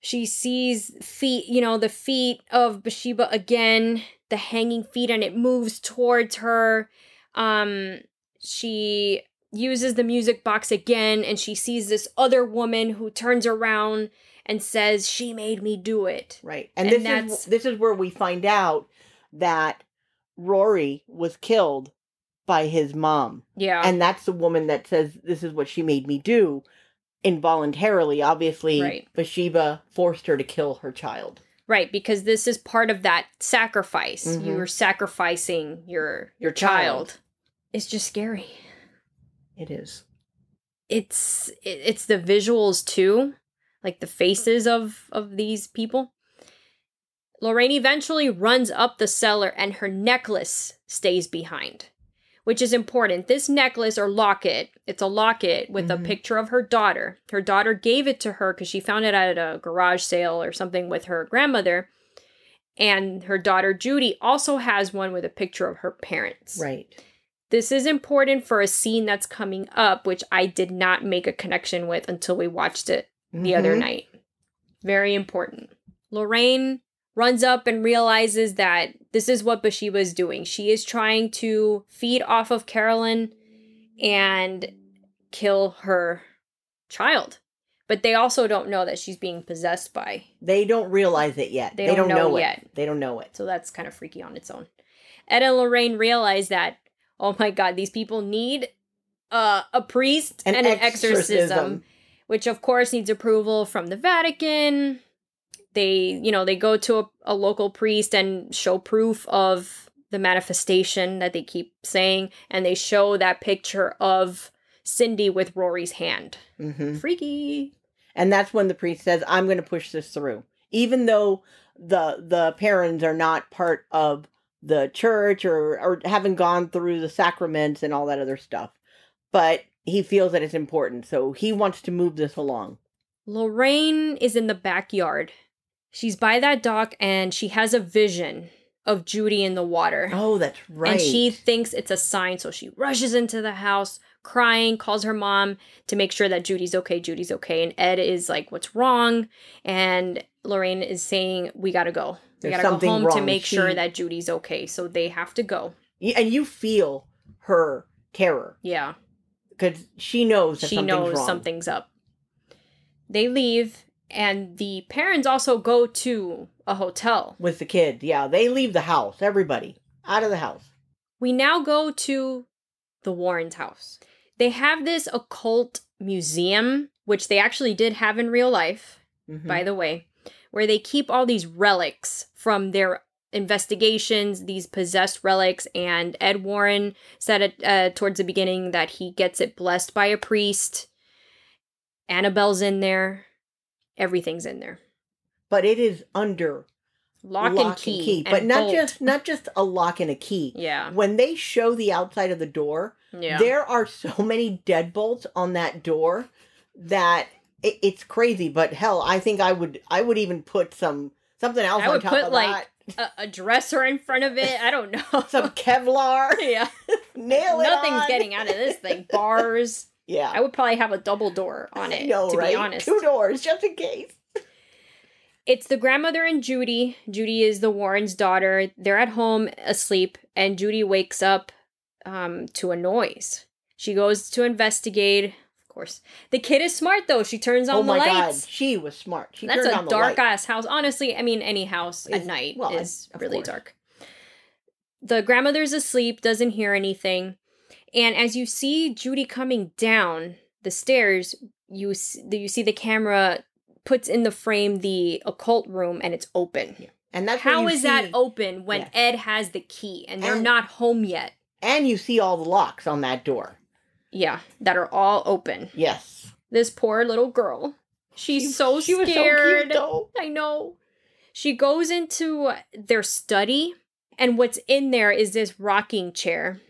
She sees feet, you know, the feet of Bathsheba again, the hanging feet, and it moves towards her. Um, she uses the music box again, and she sees this other woman who turns around and says, She made me do it. Right, and, And this is this is where we find out that Rory was killed by his mom, Yeah. and that's the woman that says this is what she made me do involuntarily. Obviously, Right. Bathsheba forced her to kill her child. Right, because this is part of that sacrifice. Mhm. You're sacrificing your Your child. child. It's just scary. It is. It's it, it's the visuals too, like the faces of of these people. Lorraine eventually runs up the cellar and her necklace stays behind, which is important. This necklace or locket, it's a locket with Mhm. a picture of her daughter. Her daughter gave it to her because she found it at a garage sale or something with her grandmother. And her daughter Judy also has one with a picture of her parents. Right. This is important for a scene that's coming up, which I did not make a connection with until we watched it the other Mhm. night. Very important. Lorraine runs up and realizes that this is what Bathsheba is doing. She is trying to feed off of Carolyn and kill her child. But they also don't know that she's being possessed by. They don't realize it yet. They They, don't don't, know know, yet. it. They don't know it. So that's kind of freaky on its own. Ed and Lorraine realize that, oh my god, these people need uh, a priest An and an exorcism exorcism. which of course needs approval from the Vatican. They, you know, they go to a, a local priest and show proof of the manifestation that they keep saying, and they show that picture of Cindy with Rory's hand. hmm Freaky. And that's when the priest says, "I'm going to push this through," even though the the parents are not part of the church or or haven't gone through the sacraments and all that other stuff. But he feels that it's important, so he wants to move this along. Lorraine is in the backyard. She's by that dock and she has a vision of Judy in the water. Oh, that's right. And she thinks it's a sign, so she rushes into the house crying, calls her mom to make sure that Judy's okay, Judy's okay. And Ed is like, What's wrong? And Lorraine is saying, We gotta go. We There's gotta go home to wrong. make sure that Judy's okay. So they have to go. And you feel her terror Yeah. because she knows that she something's knows wrong. something's up. They leave, and the parents also go to a hotel. with the kid. Yeah, they leave the house. Everybody out of the house. We now go to the Warrens' house. They have this occult museum, which they actually did have in real life, Mhm. by the way, where they keep all these relics from their investigations, these possessed relics. And Ed Warren said it uh, towards the beginning that he gets it blessed by a priest. Annabelle's in there. Everything's in there. but it is under Lock, and key. but and not bolt. just not just a lock and a key. Yeah. When they show the outside of the door, Yeah. there are so many deadbolts on that door that it, it's crazy. But hell, I think I would I would even put some something else I on would top put, of like, a, a dresser in front of it. I don't know. Some Kevlar, yeah. nail it. Nothing's on. getting out of this thing. Bars. Yeah, I would probably have a double door on it, know, to right? be honest. Two doors just in case. It's the grandmother and Judy. Judy is the Warren's daughter. They're at home asleep, and Judy wakes up um, to a noise. She goes to investigate. Of course, the kid is smart though. She turns on oh the my lights. god, she was smart. She That's turned a on the dark ass house. Honestly, I mean, any house at night well, is really course. dark. The grandmother's asleep, doesn't hear anything, and as you see Judy coming down the stairs, you s- you see the camera puts in the frame the occult room, and it's open. And that's How is that open when Yeah. Ed has the key and they're And- not home yet? And you see all the locks on that door. Yeah, that are all open. Yes. This poor little girl. She's She- so she was so scared. cute. I know. She goes into their study, and what's in there is this rocking chair.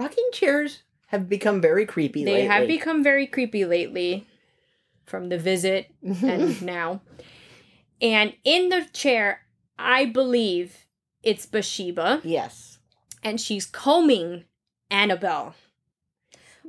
Rocking chairs have become very creepy They lately. have become very creepy lately from the visit and now. And in the chair, I believe it's Bathsheba, yes. and she's combing Annabelle,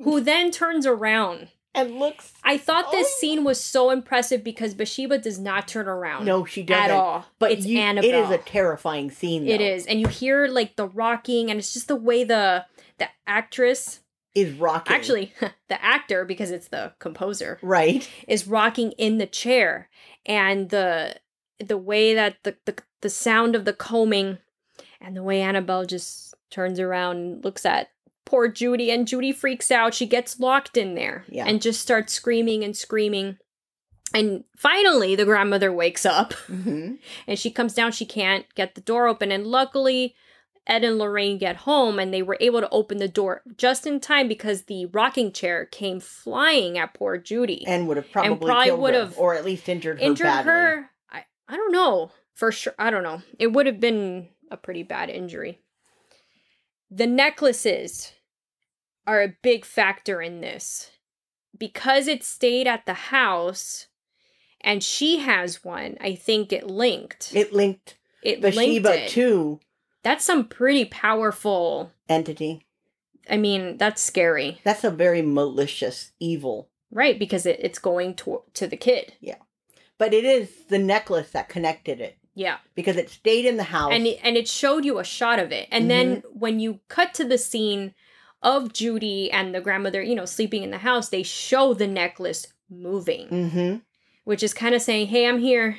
who then turns around. And looks. I thought this Oh. scene was so impressive because Bathsheba does not turn around No, she doesn't. at all. But it's you, Annabelle. it is a terrifying scene. Though. It is, and you hear like the rocking, and it's just the way the the actress, Is rocking. actually the actor, because it's the composer, Right. is rocking in the chair, and the the way that the the, the sound of the combing, and the way Annabelle just turns around and looks at poor Judy, and Judy freaks out. She gets locked in there, Yeah. and just starts screaming and screaming. And finally, the grandmother wakes up hmm and she comes down she can't get the door open and luckily ed and lorraine get home and they were able to open the door just in time because the rocking chair came flying at poor judy. And would have probably, probably killed would her, have or at least injured her injured badly. her. I, I don't know. For sure i don't know. It would have been a pretty bad injury. The necklaces are a big factor in this. Because it stayed at the house and she has one i think it linked. It linked it linked Bathsheba it. to That's some pretty powerful. entity. I mean, that's scary. That's a very malicious evil. Right, because it, it's going to to the kid. Yeah. But it is the necklace that connected it Yeah. because it stayed in the house. And it, and it showed you a shot of it. And then when you cut to the scene of Judy and the grandmother, you know, sleeping in the house, they show the necklace moving, mm-hmm. which is kind of saying, "Hey, I'm here."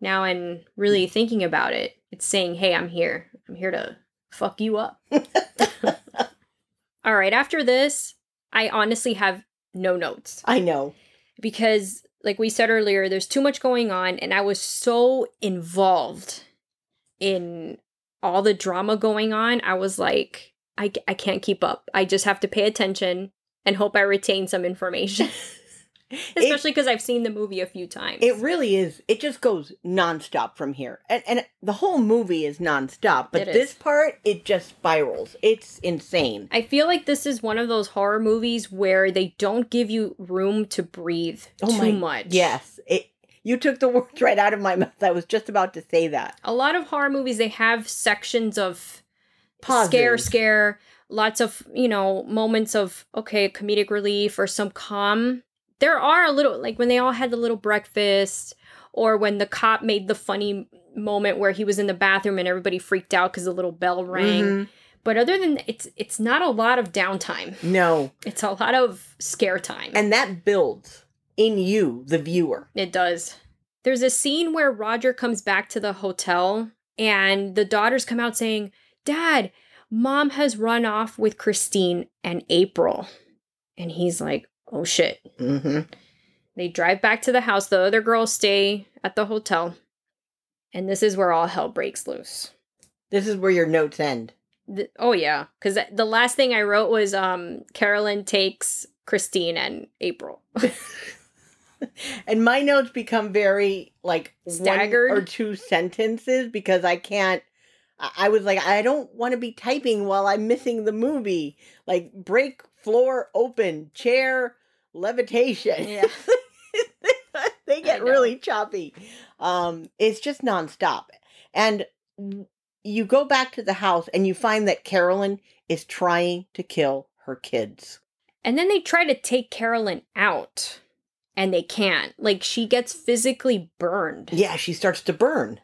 Now and really thinking about it, it's saying, "Hey, I'm here. I'm here to fuck you up." All right, after this, I honestly have no notes I know. because like we said earlier there's too much going on and i was so involved in all the drama going on i was like i, I can't keep up i just have to pay attention and hope i retain some information especially because i've seen the movie a few times It really is. It just goes nonstop from here, and and the whole movie is nonstop. But is. this part, it just spirals. It's insane. i feel like this is one of those horror movies where they don't give you room to breathe Oh too my- much Yes, it. You took the words right out of my mouth. I was just about to say that. a lot of horror movies they have sections of Pauses. scare scare lots of you know moments of okay comedic relief or some calm there are a little like when they all had the little breakfast or when the cop made the funny moment where he was in the bathroom and everybody freaked out because the little bell rang Mhm. but other than it's it's not a lot of downtime No, it's a lot of scare time and that builds in you, the viewer. It does. There's a scene where Roger comes back to the hotel and the daughters come out saying, Dad, mom has run off with Christine and April. And he's like, oh shit. Mm-hmm. They drive back to the house. The other girls stay at the hotel. And this is where all hell breaks loose. This is where your notes end. Th- oh yeah, because the last thing I wrote was um Carolyn takes Christine and April. And my notes become very like Staggered? one or two sentences because I can't. I was like, I don't want to be typing while I'm missing the movie. Like break floor open, chair levitation. Yeah. they get really choppy. Um, it's just nonstop. And you go back to the house and you find that Carolyn is trying to kill her kids. And then they try to take Carolyn out, and they can't. Like, she gets physically burned. Yeah, she starts to burn.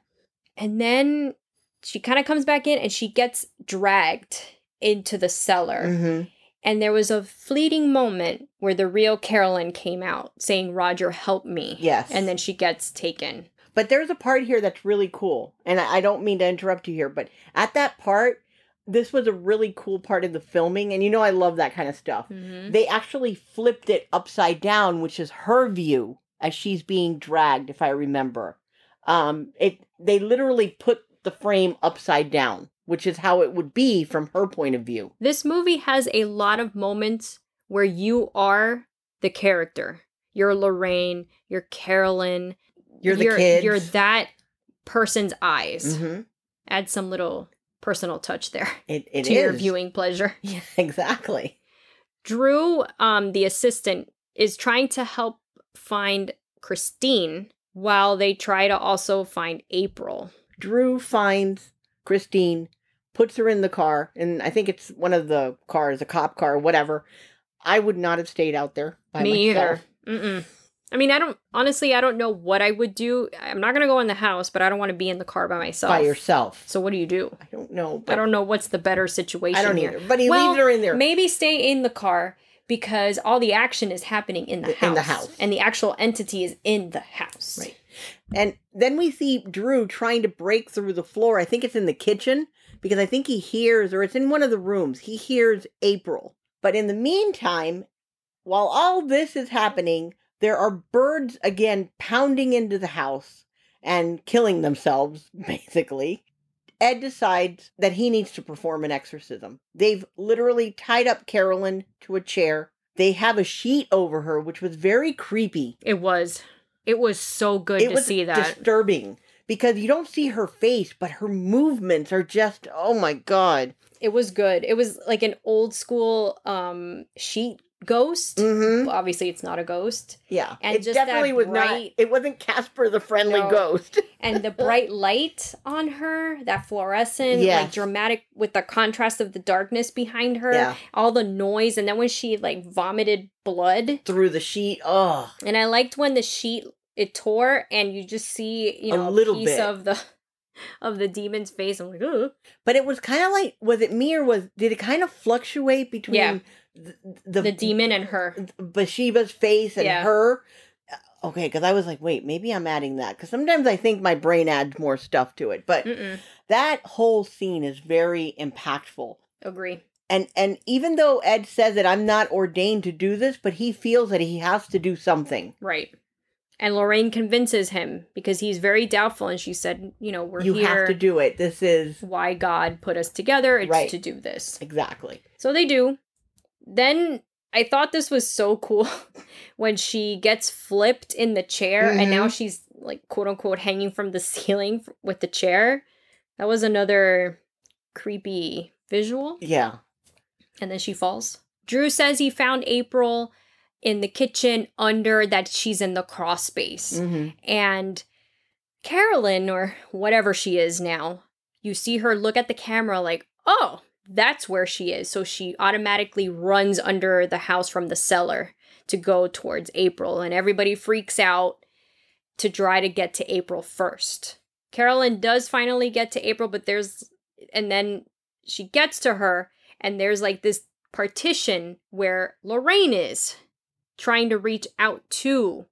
And then she kind of comes back in and she gets dragged into the cellar. hmm And there was a fleeting moment where the real Carolyn came out saying, Roger, help me. Yes. And then she gets taken. But there's a part here that's really cool. And I don't mean to interrupt you here, but at that part, this was a really cool part of the filming. And you know, I love that kind of stuff. Mhm. They actually flipped it upside down, which is her view as she's being dragged, if I remember. Um, it they literally put the frame upside down, which is how it would be from her point of view. This movie has a lot of moments where you are the character. You're Lorraine, you're Carolyn, You're the you're, kids. You're that person's eyes. hmm Add some little personal touch there It, it to your viewing pleasure. Yeah, exactly. Drew, um, the assistant, is trying to help find Christine while they try to also find April. Drew finds Christine, puts her in the car, and I think it's one of the cars, a cop car, whatever. I would not have stayed out there by Me myself. either. Mm-mm. I mean, I don't honestly. I don't know what I would do. I'm not gonna go in the house, but I don't want to be in the car by myself. By yourself. So what do you do? I don't know. I don't know what's the better situation. I don't here. either. But he Well, leaves her in there. Maybe stay in the car because all the action is happening in the house. In the house. And the actual entity is in the house. Right. And then we see Drew trying to break through the floor. I think it's in the kitchen because I think he hears, or it's in one of the rooms, he hears April. But in the meantime, while all this is happening, there are birds again pounding into the house and killing themselves, basically. Ed decides that he needs to perform an exorcism. They've literally tied up Carolyn to a chair. They have a sheet over her, which was very creepy It was. It was so good it to was see that. disturbing because you don't see her face, but her movements are just oh my god. it was good. It was like an old school um sheet ghost. Mm-hmm. Obviously it's not a ghost. Yeah, And it just definitely was not. It wasn't Casper the Friendly No. Ghost. and the bright light on her, that fluorescent, like dramatic with the contrast of the darkness behind her, Yeah. all the noise, and then when she like vomited blood. Through the sheet. Oh, And I liked when the sheet it tore and you just see, you A know, a, little piece bit. of the of the demon's face. I'm like, oh but it was kind of like, was it me or was, did it kind of fluctuate between Yeah. The, the, the demon and her. Bathsheba's face and Yeah. her? Uh, okay, because I was like, wait, maybe I'm adding that. Because sometimes I think my brain adds more stuff to it. But Mm-mm. that whole scene is very impactful. Agree. and and even though Ed says that I'm not ordained to do this, but he feels that he has to do something. Right. And Lorraine convinces him because he's very doubtful and she said, you know, we're you here have to do it. This is why God put us together. It's Right. to do this. exactly. So they do. Then I thought this was so cool when she gets flipped in the chair and now she's like quote unquote hanging from the ceiling with the chair. That was another creepy visual. Yeah. And then she falls. Drew says he found April in the kitchen under that she's in the cross space. hmm And Carolyn, or whatever she is now, you see her look at the camera like, oh, that's where she is. So she automatically runs under the house from the cellar to go towards April. And everybody freaks out to try to get to April first. Carolyn does finally get to April, but there's, and then she gets to her, and there's like this partition where Lorraine is trying to reach out to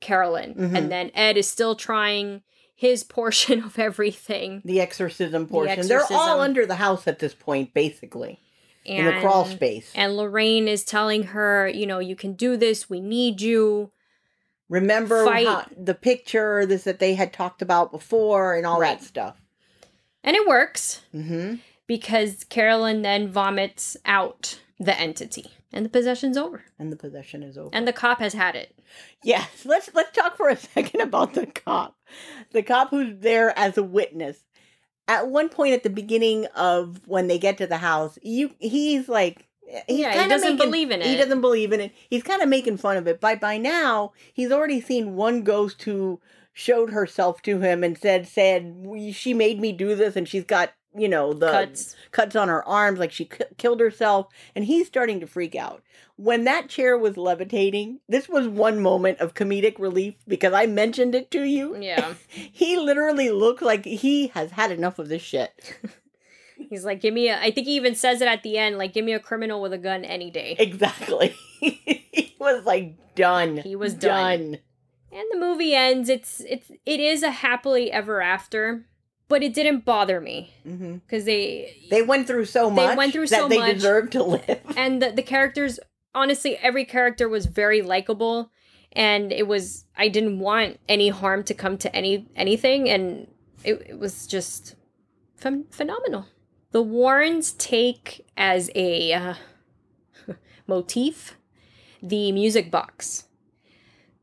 Carolyn. Mhm. And then Ed is still trying his portion of everything. The exorcism portion. They're all under the house at this point, basically. And, in the crawl space. And Lorraine is telling her, you know, you can do this. We need you. Remember the picture this that they had talked about before and all Right. that stuff. And it works hmm because Carolyn then vomits out the entity. And the possession's over. And the possession is over. And the cop has had it. Yes, let's let's talk for a second about the cop. The cop who's there as a witness. At one point at the beginning of when they get to the house, you he's like he's Yeah, he doesn't making- believe in it. He doesn't believe in it. He's kind of making fun of it. But by now, he's already seen one ghost who showed herself to him and said said she made me do this and she's got you know the Cuts. cuts on her arms like she k- killed herself and he's starting to freak out when that chair was levitating this was one moment of comedic relief because i mentioned it to you Yeah. he literally looked like he has had enough of this shit He's like, give me a, I think he even says it at the end, like, give me a criminal with a gun any day. exactly he was like done He was done. And the movie ends. It's, it's, it is a happily ever after, but it didn't bother me because they, they went through so much. They went through that so they much. deserve to live and the, the characters honestly every character was very likable and it was i didn't want any harm to come to any anything and it, it was just phen- phenomenal the warrens take as a uh, motif the music box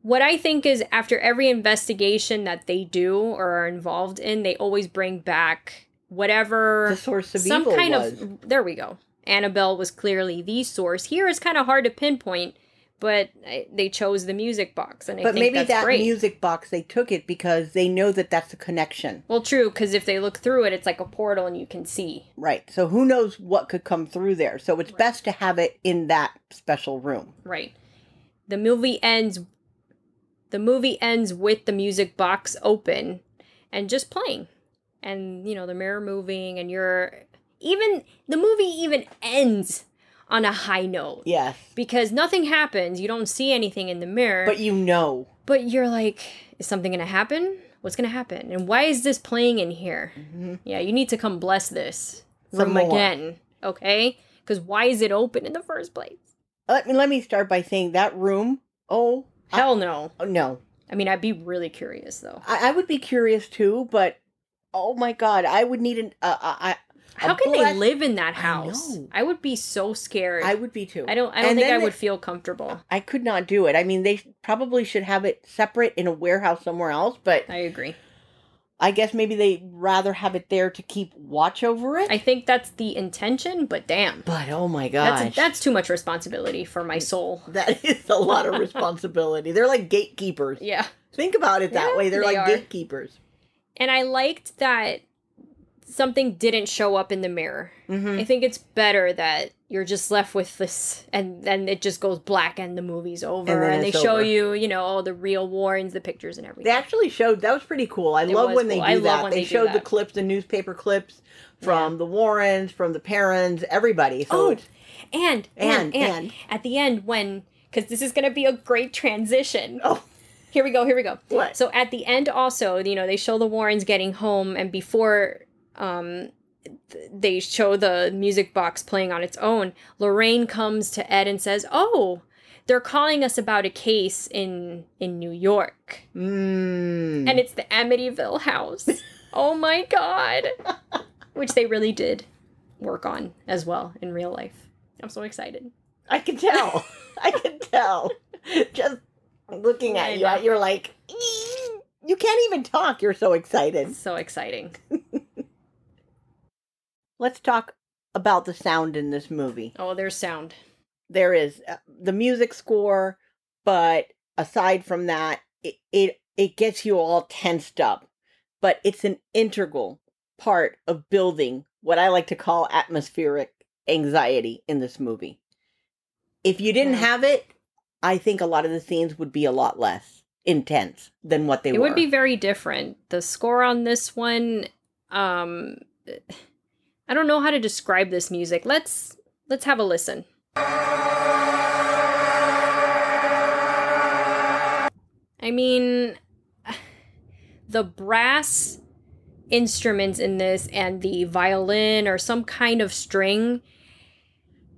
what i think is after every investigation that they do or are involved in they always bring back whatever the source of some evil kind was. of there we go annabelle was clearly the source here it's kind of hard to pinpoint but they chose the music box and i but maybe that great music box they took it because they know that that's a connection well true because if they look through it it's like a portal and you can see Right. So who knows what could come through there. So it's best to have it in that special room. right the movie ends the movie ends with the music box open and just playing and you know the mirror moving and you're even the movie even ends on a high note Yes. because nothing happens. You don't see anything in the mirror. But you know. But you're like, is something to happen? What's to happen? And why is this playing in here? Mhm. Yeah, you need to come bless this room again, okay? Because why is it open in the first place? Let me let me start by saying that room. Oh Hell no. oh, no. I mean, I'd be really curious though. I, I would be curious too, but oh my god, I would need an. Uh, I How can bless- they live in that I house? know. I, would be so scared. I I, would be too. I don't. I don't And think I they- would feel comfortable. I could not do it. I mean, they probably should have it separate in a warehouse somewhere else. But I agree. I guess maybe they'd rather have it there to keep watch over it. I think that's the intention, but damn. but oh my gosh. That's that's too much responsibility for my soul. that is a lot of responsibility. They're like gatekeepers. Yeah. Think about it that Yeah, way. They're they like are. gatekeepers. And I liked that something didn't show up in the mirror. hmm I think it's better that you're just left with this and then it just goes black and the movie's over And and, they show over. you, you know, all the real Warrens, the pictures and everything. They actually showed that was pretty cool. I It love when they do cool. I love that. they, they do showed the clips, the newspaper clips from the Warrens, from the parents, everybody. So Oh, and, and and, and, at the end when because this is going to be a great transition. oh Here we go, here we go. what? So at the end, also, you know, they show the Warrens getting home, and before um, th- they show the music box playing on its own, Lorraine comes to Ed and says, "Oh, they're calling us about a case in in New York, Mm. and it's the Amityville house." oh my god! Which they really did work on as well in real life. I'm so excited. I can tell. I can tell. Just looking at you, you're like, you can't even talk. You're so excited. So exciting. Let's talk about the sound in this movie. Oh, there's sound. There is uh, the music score, but aside from that, it, it it gets you all tensed up. But it's an integral part of building what I like to call atmospheric anxiety in this movie. If you didn't Yeah. have it, I think a lot of the scenes would be a lot less intense than what they it were. It would be very different. The score on this one, um, I don't know how to describe this music. Let's let's have a listen. I mean, the brass instruments in this and the violin or some kind of string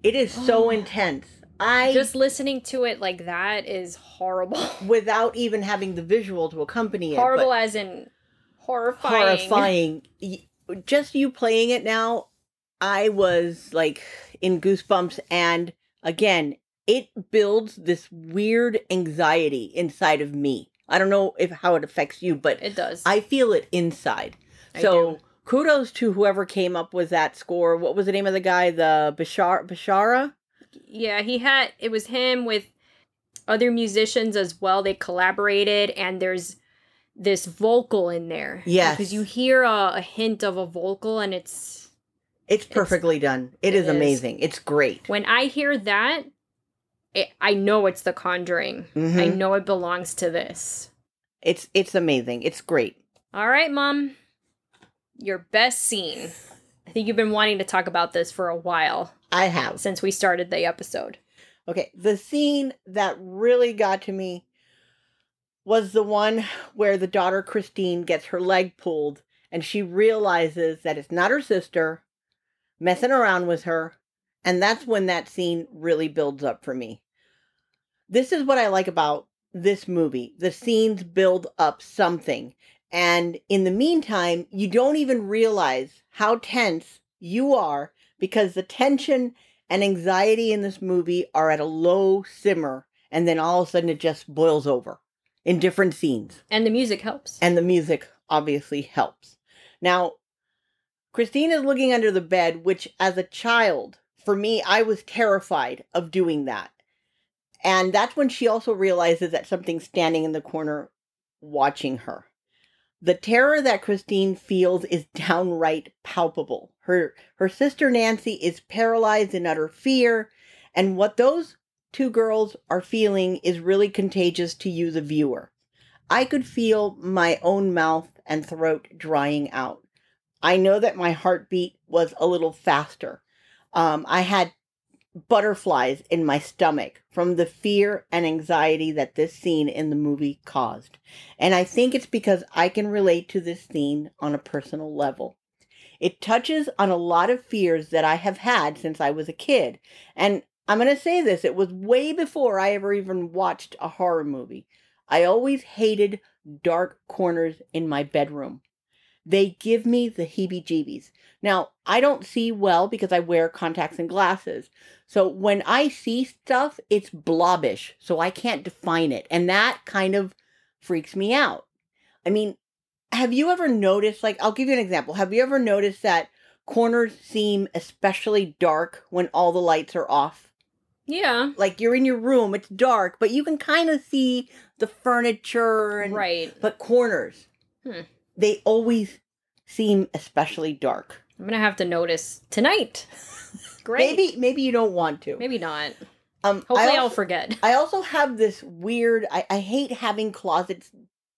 It is so Oh. intense. I just listening to it like that is horrible without even having the visual to accompany it. horrible as in horrifying horrifying. Just you playing it now, I was like in goosebumps. And again, it builds this weird anxiety inside of me. I don't know if how it affects you, but it does I feel it inside. I so do. kudos to whoever came up with that score. What was the name of the guy? The Bashar Bishara? Yeah, he had it was him with other musicians as well. They collaborated and there's this vocal in there. Yes. Because you hear a, a hint of a vocal and it's It's perfectly done. it it is is. amazing. It's great. when I hear that, it, I know it's the conjuring. I Mhm. know it belongs to this. It's it's amazing. It's great. All right, mom. Your best scene. I think you've been wanting to talk about this for a while I have. since we started the episode. Okay, the scene that really got to me was the one where the daughter Christine gets her leg pulled and she realizes that it's not her sister messing around with her. And that's when that scene really builds up for me. This is what I like about this movie. The scenes build up something. And in the meantime, you don't even realize how tense you are because the tension and anxiety in this movie are at a low simmer and then all of a sudden it just boils over in different scenes. And the music helps. and the music obviously helps. Now christine is looking under the bed which as a child for me i was terrified of doing that. And that's when she also realizes that something's standing in the corner watching her. The terror that Christine feels is downright palpable. Her her sister Nancy is paralyzed in utter fear, and what those two girls are feeling is really contagious to you the viewer. I could feel my own mouth and throat drying out. I know that my heartbeat was a little faster. Um, I had butterflies in my stomach from the fear and anxiety that this scene in the movie caused. And I think it's because I can relate to this scene on a personal level. It touches on a lot of fears that I have had since I was a kid. And I'm going to say this it was way before I ever even watched a horror movie. I always hated dark corners in my bedroom. They give me the heebie jeebies. Now, I don't see well because I wear contacts and glasses. So when I see stuff, it's blobbish. So I can't define it. And that kind of freaks me out. I mean, have you ever noticed like I'll give you an example. Have you ever noticed that corners seem especially dark when all the lights are off? Yeah. Like you're in your room, it's dark, but you can kind of see the furniture and Right. but corners Hmm. they always seem especially dark. I'm gonna have to notice tonight. Great. Maybe maybe you don't want to. Maybe not. Um Hopefully, I I'll forget. I also have this weird I, I hate having closets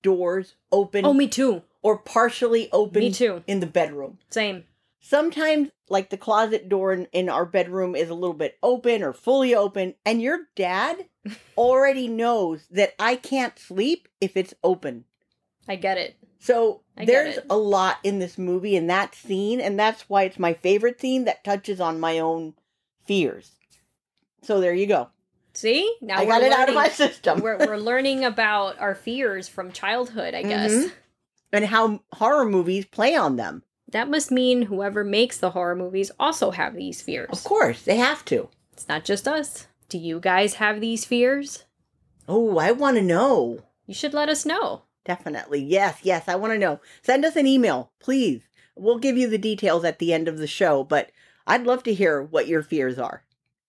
doors open Oh, me too. or partially open Me too. in the bedroom. Same. Sometimes like the closet door in, in our bedroom is a little bit open or fully open and your dad already knows that i can't sleep if it's open I get it. so I there's it. a lot in this movie and that scene and that's why it's my favorite scene that touches on my own fears so there you go See, now i we're got it out of my learning- system we're we're learning about our fears from childhood. I guess Mhm. and how horror movies play on them that must mean whoever makes the horror movies also have these fears. of course they have to It's not just us. Do you guys have these fears? oh i want to know You should let us know. Definitely. Yes, yes. I want to know. Send us an email, please. We'll give you the details at the end of the show, but I'd love to hear what your fears are.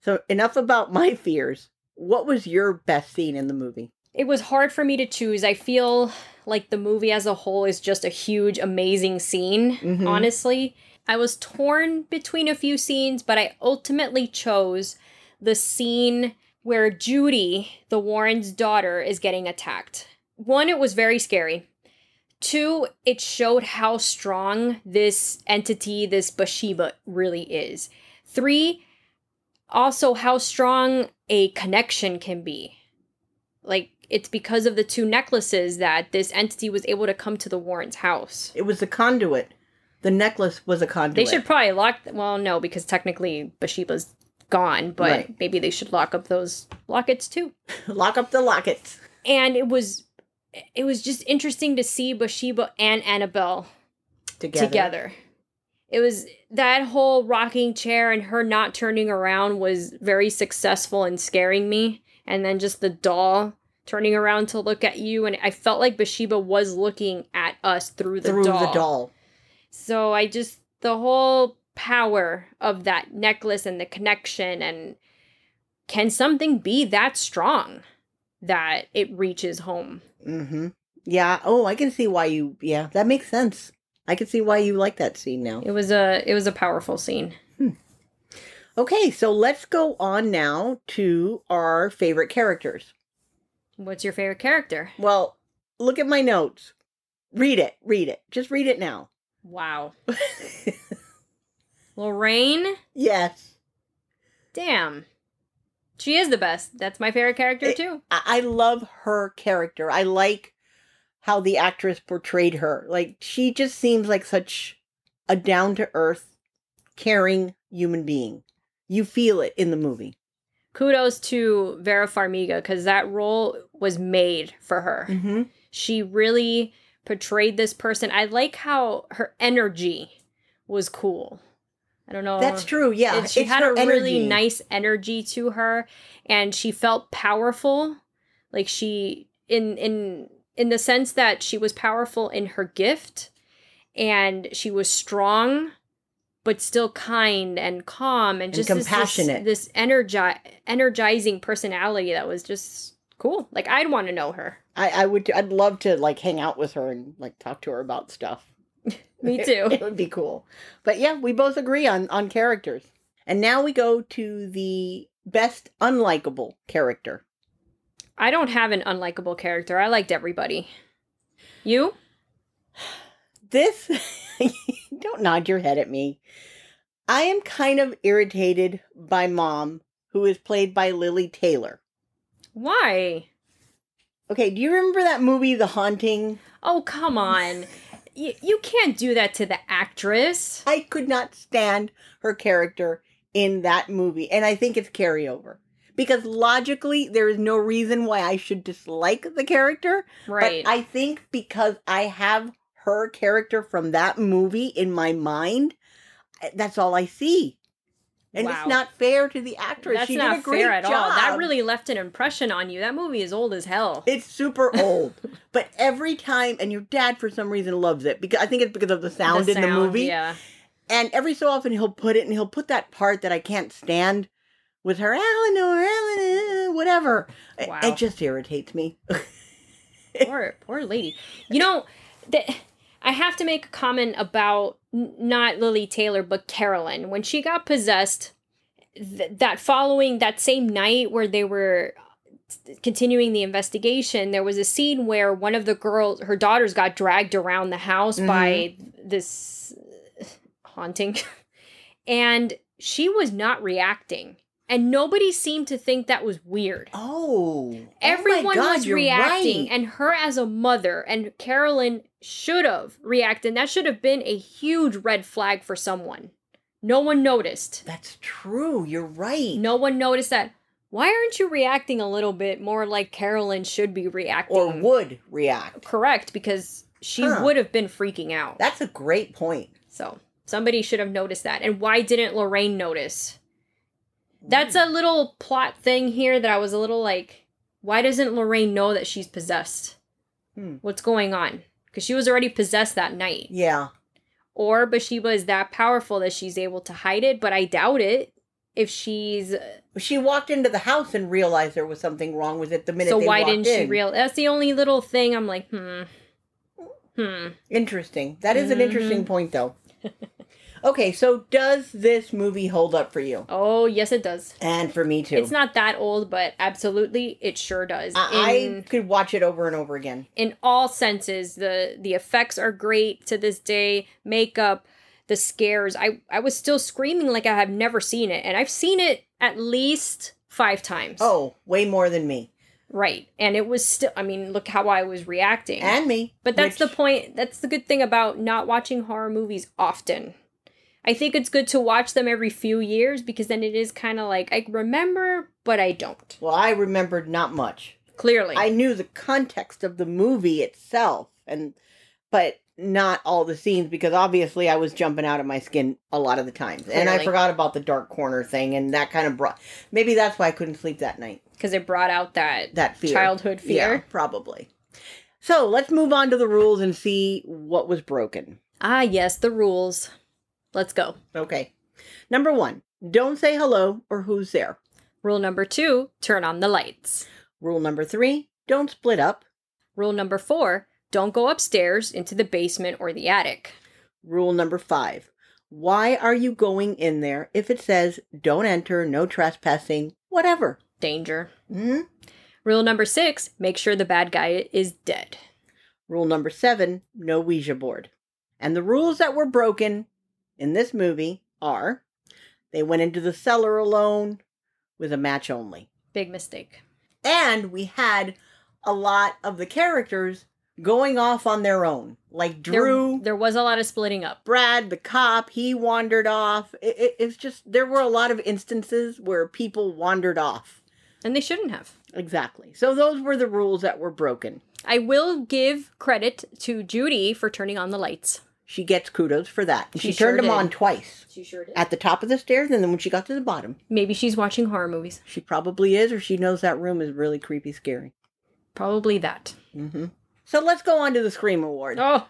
So, enough about my fears. What was your best scene in the movie? It was hard for me to choose. I feel like the movie as a whole is just a huge, amazing scene, Mhm. honestly. I was torn between a few scenes, but I ultimately chose the scene where Judy, the Warren's daughter, is getting attacked. One, it was very scary. Two, it showed how strong this entity, this Bathsheba, really is. Three, also how strong a connection can be. Like, it's because of the two necklaces that this entity was able to come to the Warren's house. It was the conduit. The necklace was a conduit. They should probably lock. Well, no, because technically Bathsheba's gone, but Right. maybe they should lock up those lockets too. lock up the lockets And it was, it was just interesting to see Bathsheba and Annabelle together. together. It was that whole rocking chair and her not turning around was very successful in scaring me. And then just the doll turning around to look at you, and I felt like Bathsheba was looking at us through the through doll. the doll. So I just the whole power of that necklace and the connection and can something be that strong that it reaches home? Mm-hmm. Yeah. Oh, I can see why you. Yeah, that makes sense. I can see why you like that scene now. It was a it was a powerful scene. Okay, so let's go on now to our favorite characters. What's your favorite character? Well, look at my notes. Read it. Read it. Just read it now. Wow. Lorraine? yes. Damn. She is the best. That's my favorite character It- too. I-, I love her character. I like how the actress portrayed her. Like, she just seems like such a down to earth, caring human being. You feel it in the movie. Kudos to Vera Farmiga because that role was made for her. Mm-hmm. She really portrayed this person. I like how her energy was cool. I don't know. That's true. Yeah. She it's had a really nice energy to her and she felt powerful. Like she in in in the sense that she was powerful in her gift and she was strong but still kind and calm and, And just this- this- This, energi- energizing personality that was just cool. Like I'd want to know her. I, I would. I'd love to like hang out with her and like talk to her about stuff. Me It- too. It, would be cool. But yeah, we both agree on on characters. And now we go to the best unlikable character. I don't have an unlikable character. I liked everybody. You? This don't nod your head at me. I am kind of irritated by mom, who is played by Lili Taylor. Why? Okay, do you remember that movie The Haunting? Oh, come on. Y- you can't do that to the actress. I could not stand her character in that movie, and I think it's carryover. Because logically, there is no reason why I should dislike the character. Right. But I think because I have her character from that movie in my mind, eh, that's all I see. And Wow. it's not fair to the actress. That's she not did a great fair at all. That really left an impression on you. That movie is old as hell. It's super old. but every time, and your dad for some reason loves it because I think it's because of the sound in the movie. Yeah. And every so often he'll put it and he'll put that part that I can't stand with her, Eleanor, Eleanor, whatever. It- Wow. It just irritates me. poor poor lady. You know, that I have to make a comment about n- not Lili Taylor but Carolyn when she got possessed. Th- that following that same night where they were uh, continuing the investigation, there was a scene where one of the girls, her daughters, got dragged around the house by this haunting, and she was not reacting. And nobody seemed to think that was weird. Oh. Everyone oh my God, was reacting, right. and her as a mother, and Carolyn should have reacted. And that should have been a huge red flag for someone. No one noticed. That's true. You're right. No one noticed that. Why aren't you reacting a little bit more like Carolyn should be reacting? Or would react. correct because she Huh. would have been freaking out. That's a great point. So somebody should have noticed that. And why didn't Lorraine notice? That's a little plot thing here that I was a little like, why doesn't Lorraine know that she's possessed? Hmm. What's going on? Because she was already possessed that night. Yeah. Or Bathsheba is that powerful that she's able to hide it, but I doubt it. If she's She walked into the house and realized there was something wrong with it the minute so, why didn't she in. real? That's the only little thing I'm like, hmm, hmm. Interesting. That is an Mhm. interesting point, though. okay, so does this movie hold up for you? Oh yes, it does. And for me too. It's not that old, but absolutely, it sure does. I, In- I could watch it over and over again. in all senses the the effects are great to this day makeup the scares i i was still screaming like i have never seen it and i've seen it at least five times Oh, way more than me right and it was still i mean look how i was reacting and me. but that's which- the point that's the good thing about not watching horror movies often i think it's good to watch them every few years because then it is kind of like i remember but i don't Well, I remembered not much. clearly I knew the context of the movie itself, and but not all the scenes because obviously I was jumping out of my skin a lot of the times, and I forgot about the dark corner thing, and that kind of brought. Maybe that's why I couldn't sleep that night. because it brought out that That fear. childhood fear Yeah, probably. So let's move on to the rules and see what was broken. Ah, yes, the rules. Let's go. Okay. Number one, don't say hello or who's there. Rule number two turn on the lights. Rule number three, don't split up. Rule number four don't go upstairs into the basement or the attic. Rule number five, why are you going in there if it says don't enter, no trespassing, whatever? Danger. Hmm? Rule number six make sure the bad guy is dead. Rule number seven, no Ouija board. And the rules that were broken in this movie are they went into the cellar alone with a match only. Big mistake. And we had a lot of the characters going off on their own. Like Drew, There, there was a lot of splitting up. Brad, the cop, he wandered off. It, it, it's just, there were a lot of instances where people wandered off. And they shouldn't have. Exactly. So those were the rules that were broken. I will give credit to Judy for turning on the lights. She gets kudos for that. She She, sure turned them did. on twice She sure did. at the top of the stairs, and then when she got to the bottom, Maybe she's watching horror movies. she probably is, or she knows that room is really creepy, scary. Probably that. hmm So let's go on to the Scream Award. Oh,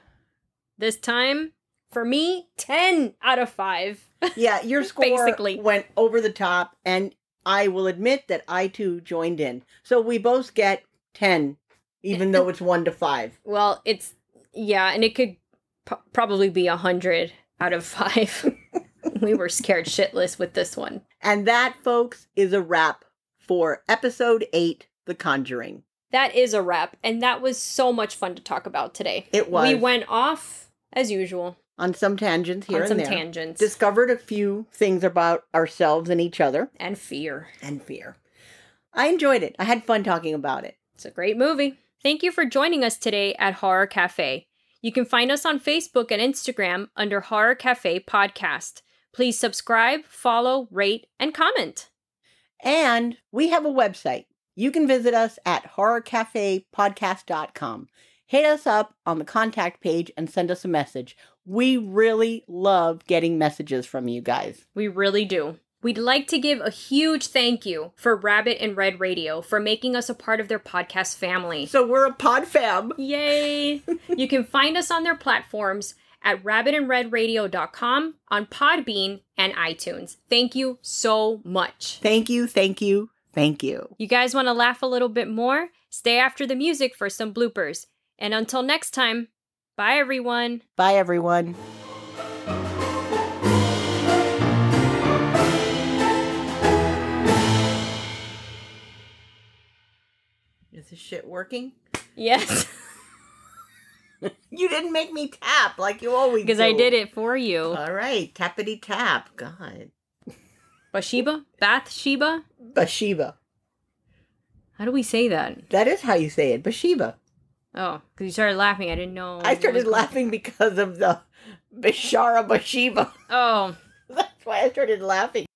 this time, for me, 10 out of 5. Yeah, your score Basically. went over the top, and I will admit that I too joined in. So we both get 10, even though it's 1 to 5. Well, it's yeah, and it could p- probably be a hundred out of five. we were scared shitless with this one. And that, folks, is a wrap for episode 8 The Conjuring. That is a wrap, and that was so much fun to talk about today. It was. We went off as usual On some tangents here on and some there. tangents Discovered a few things about ourselves and each other and fear. and fear. I enjoyed it. I had fun talking about it. It's a great movie. Thank you for joining us today at Horror Cafe. You can find us on Facebook and Instagram under Horror Cafe Podcast. Please subscribe, follow, rate, and comment. And we have a website. You can visit us at horrorcafepodcast.com. Hit us up on the contact page and send us a message. We really love getting messages from you guys. We really do. We'd like to give a huge thank you for Rabbit and Red Radio for making us a part of their podcast family. So we're a pod fam. Yay! you can find us on their platforms at rabbitandredradio.com, on Podbean, and iTunes. Thank you so much. Thank you, thank you, thank you. You guys want to laugh a little bit more? Stay after the music for some bloopers. And until next time, bye everyone. Bye, everyone. This shit working? Yes, You didn't make me tap like you always do. because I did it for you. All right, tappity tap. God. Bathsheba? Bathsheba? Bathsheba. How do we say that? That is how you say it, Bathsheba. Oh, because you started laughing. I didn't know. I started laughing because of the Bishara Bathsheba. Oh. That's why I started laughing.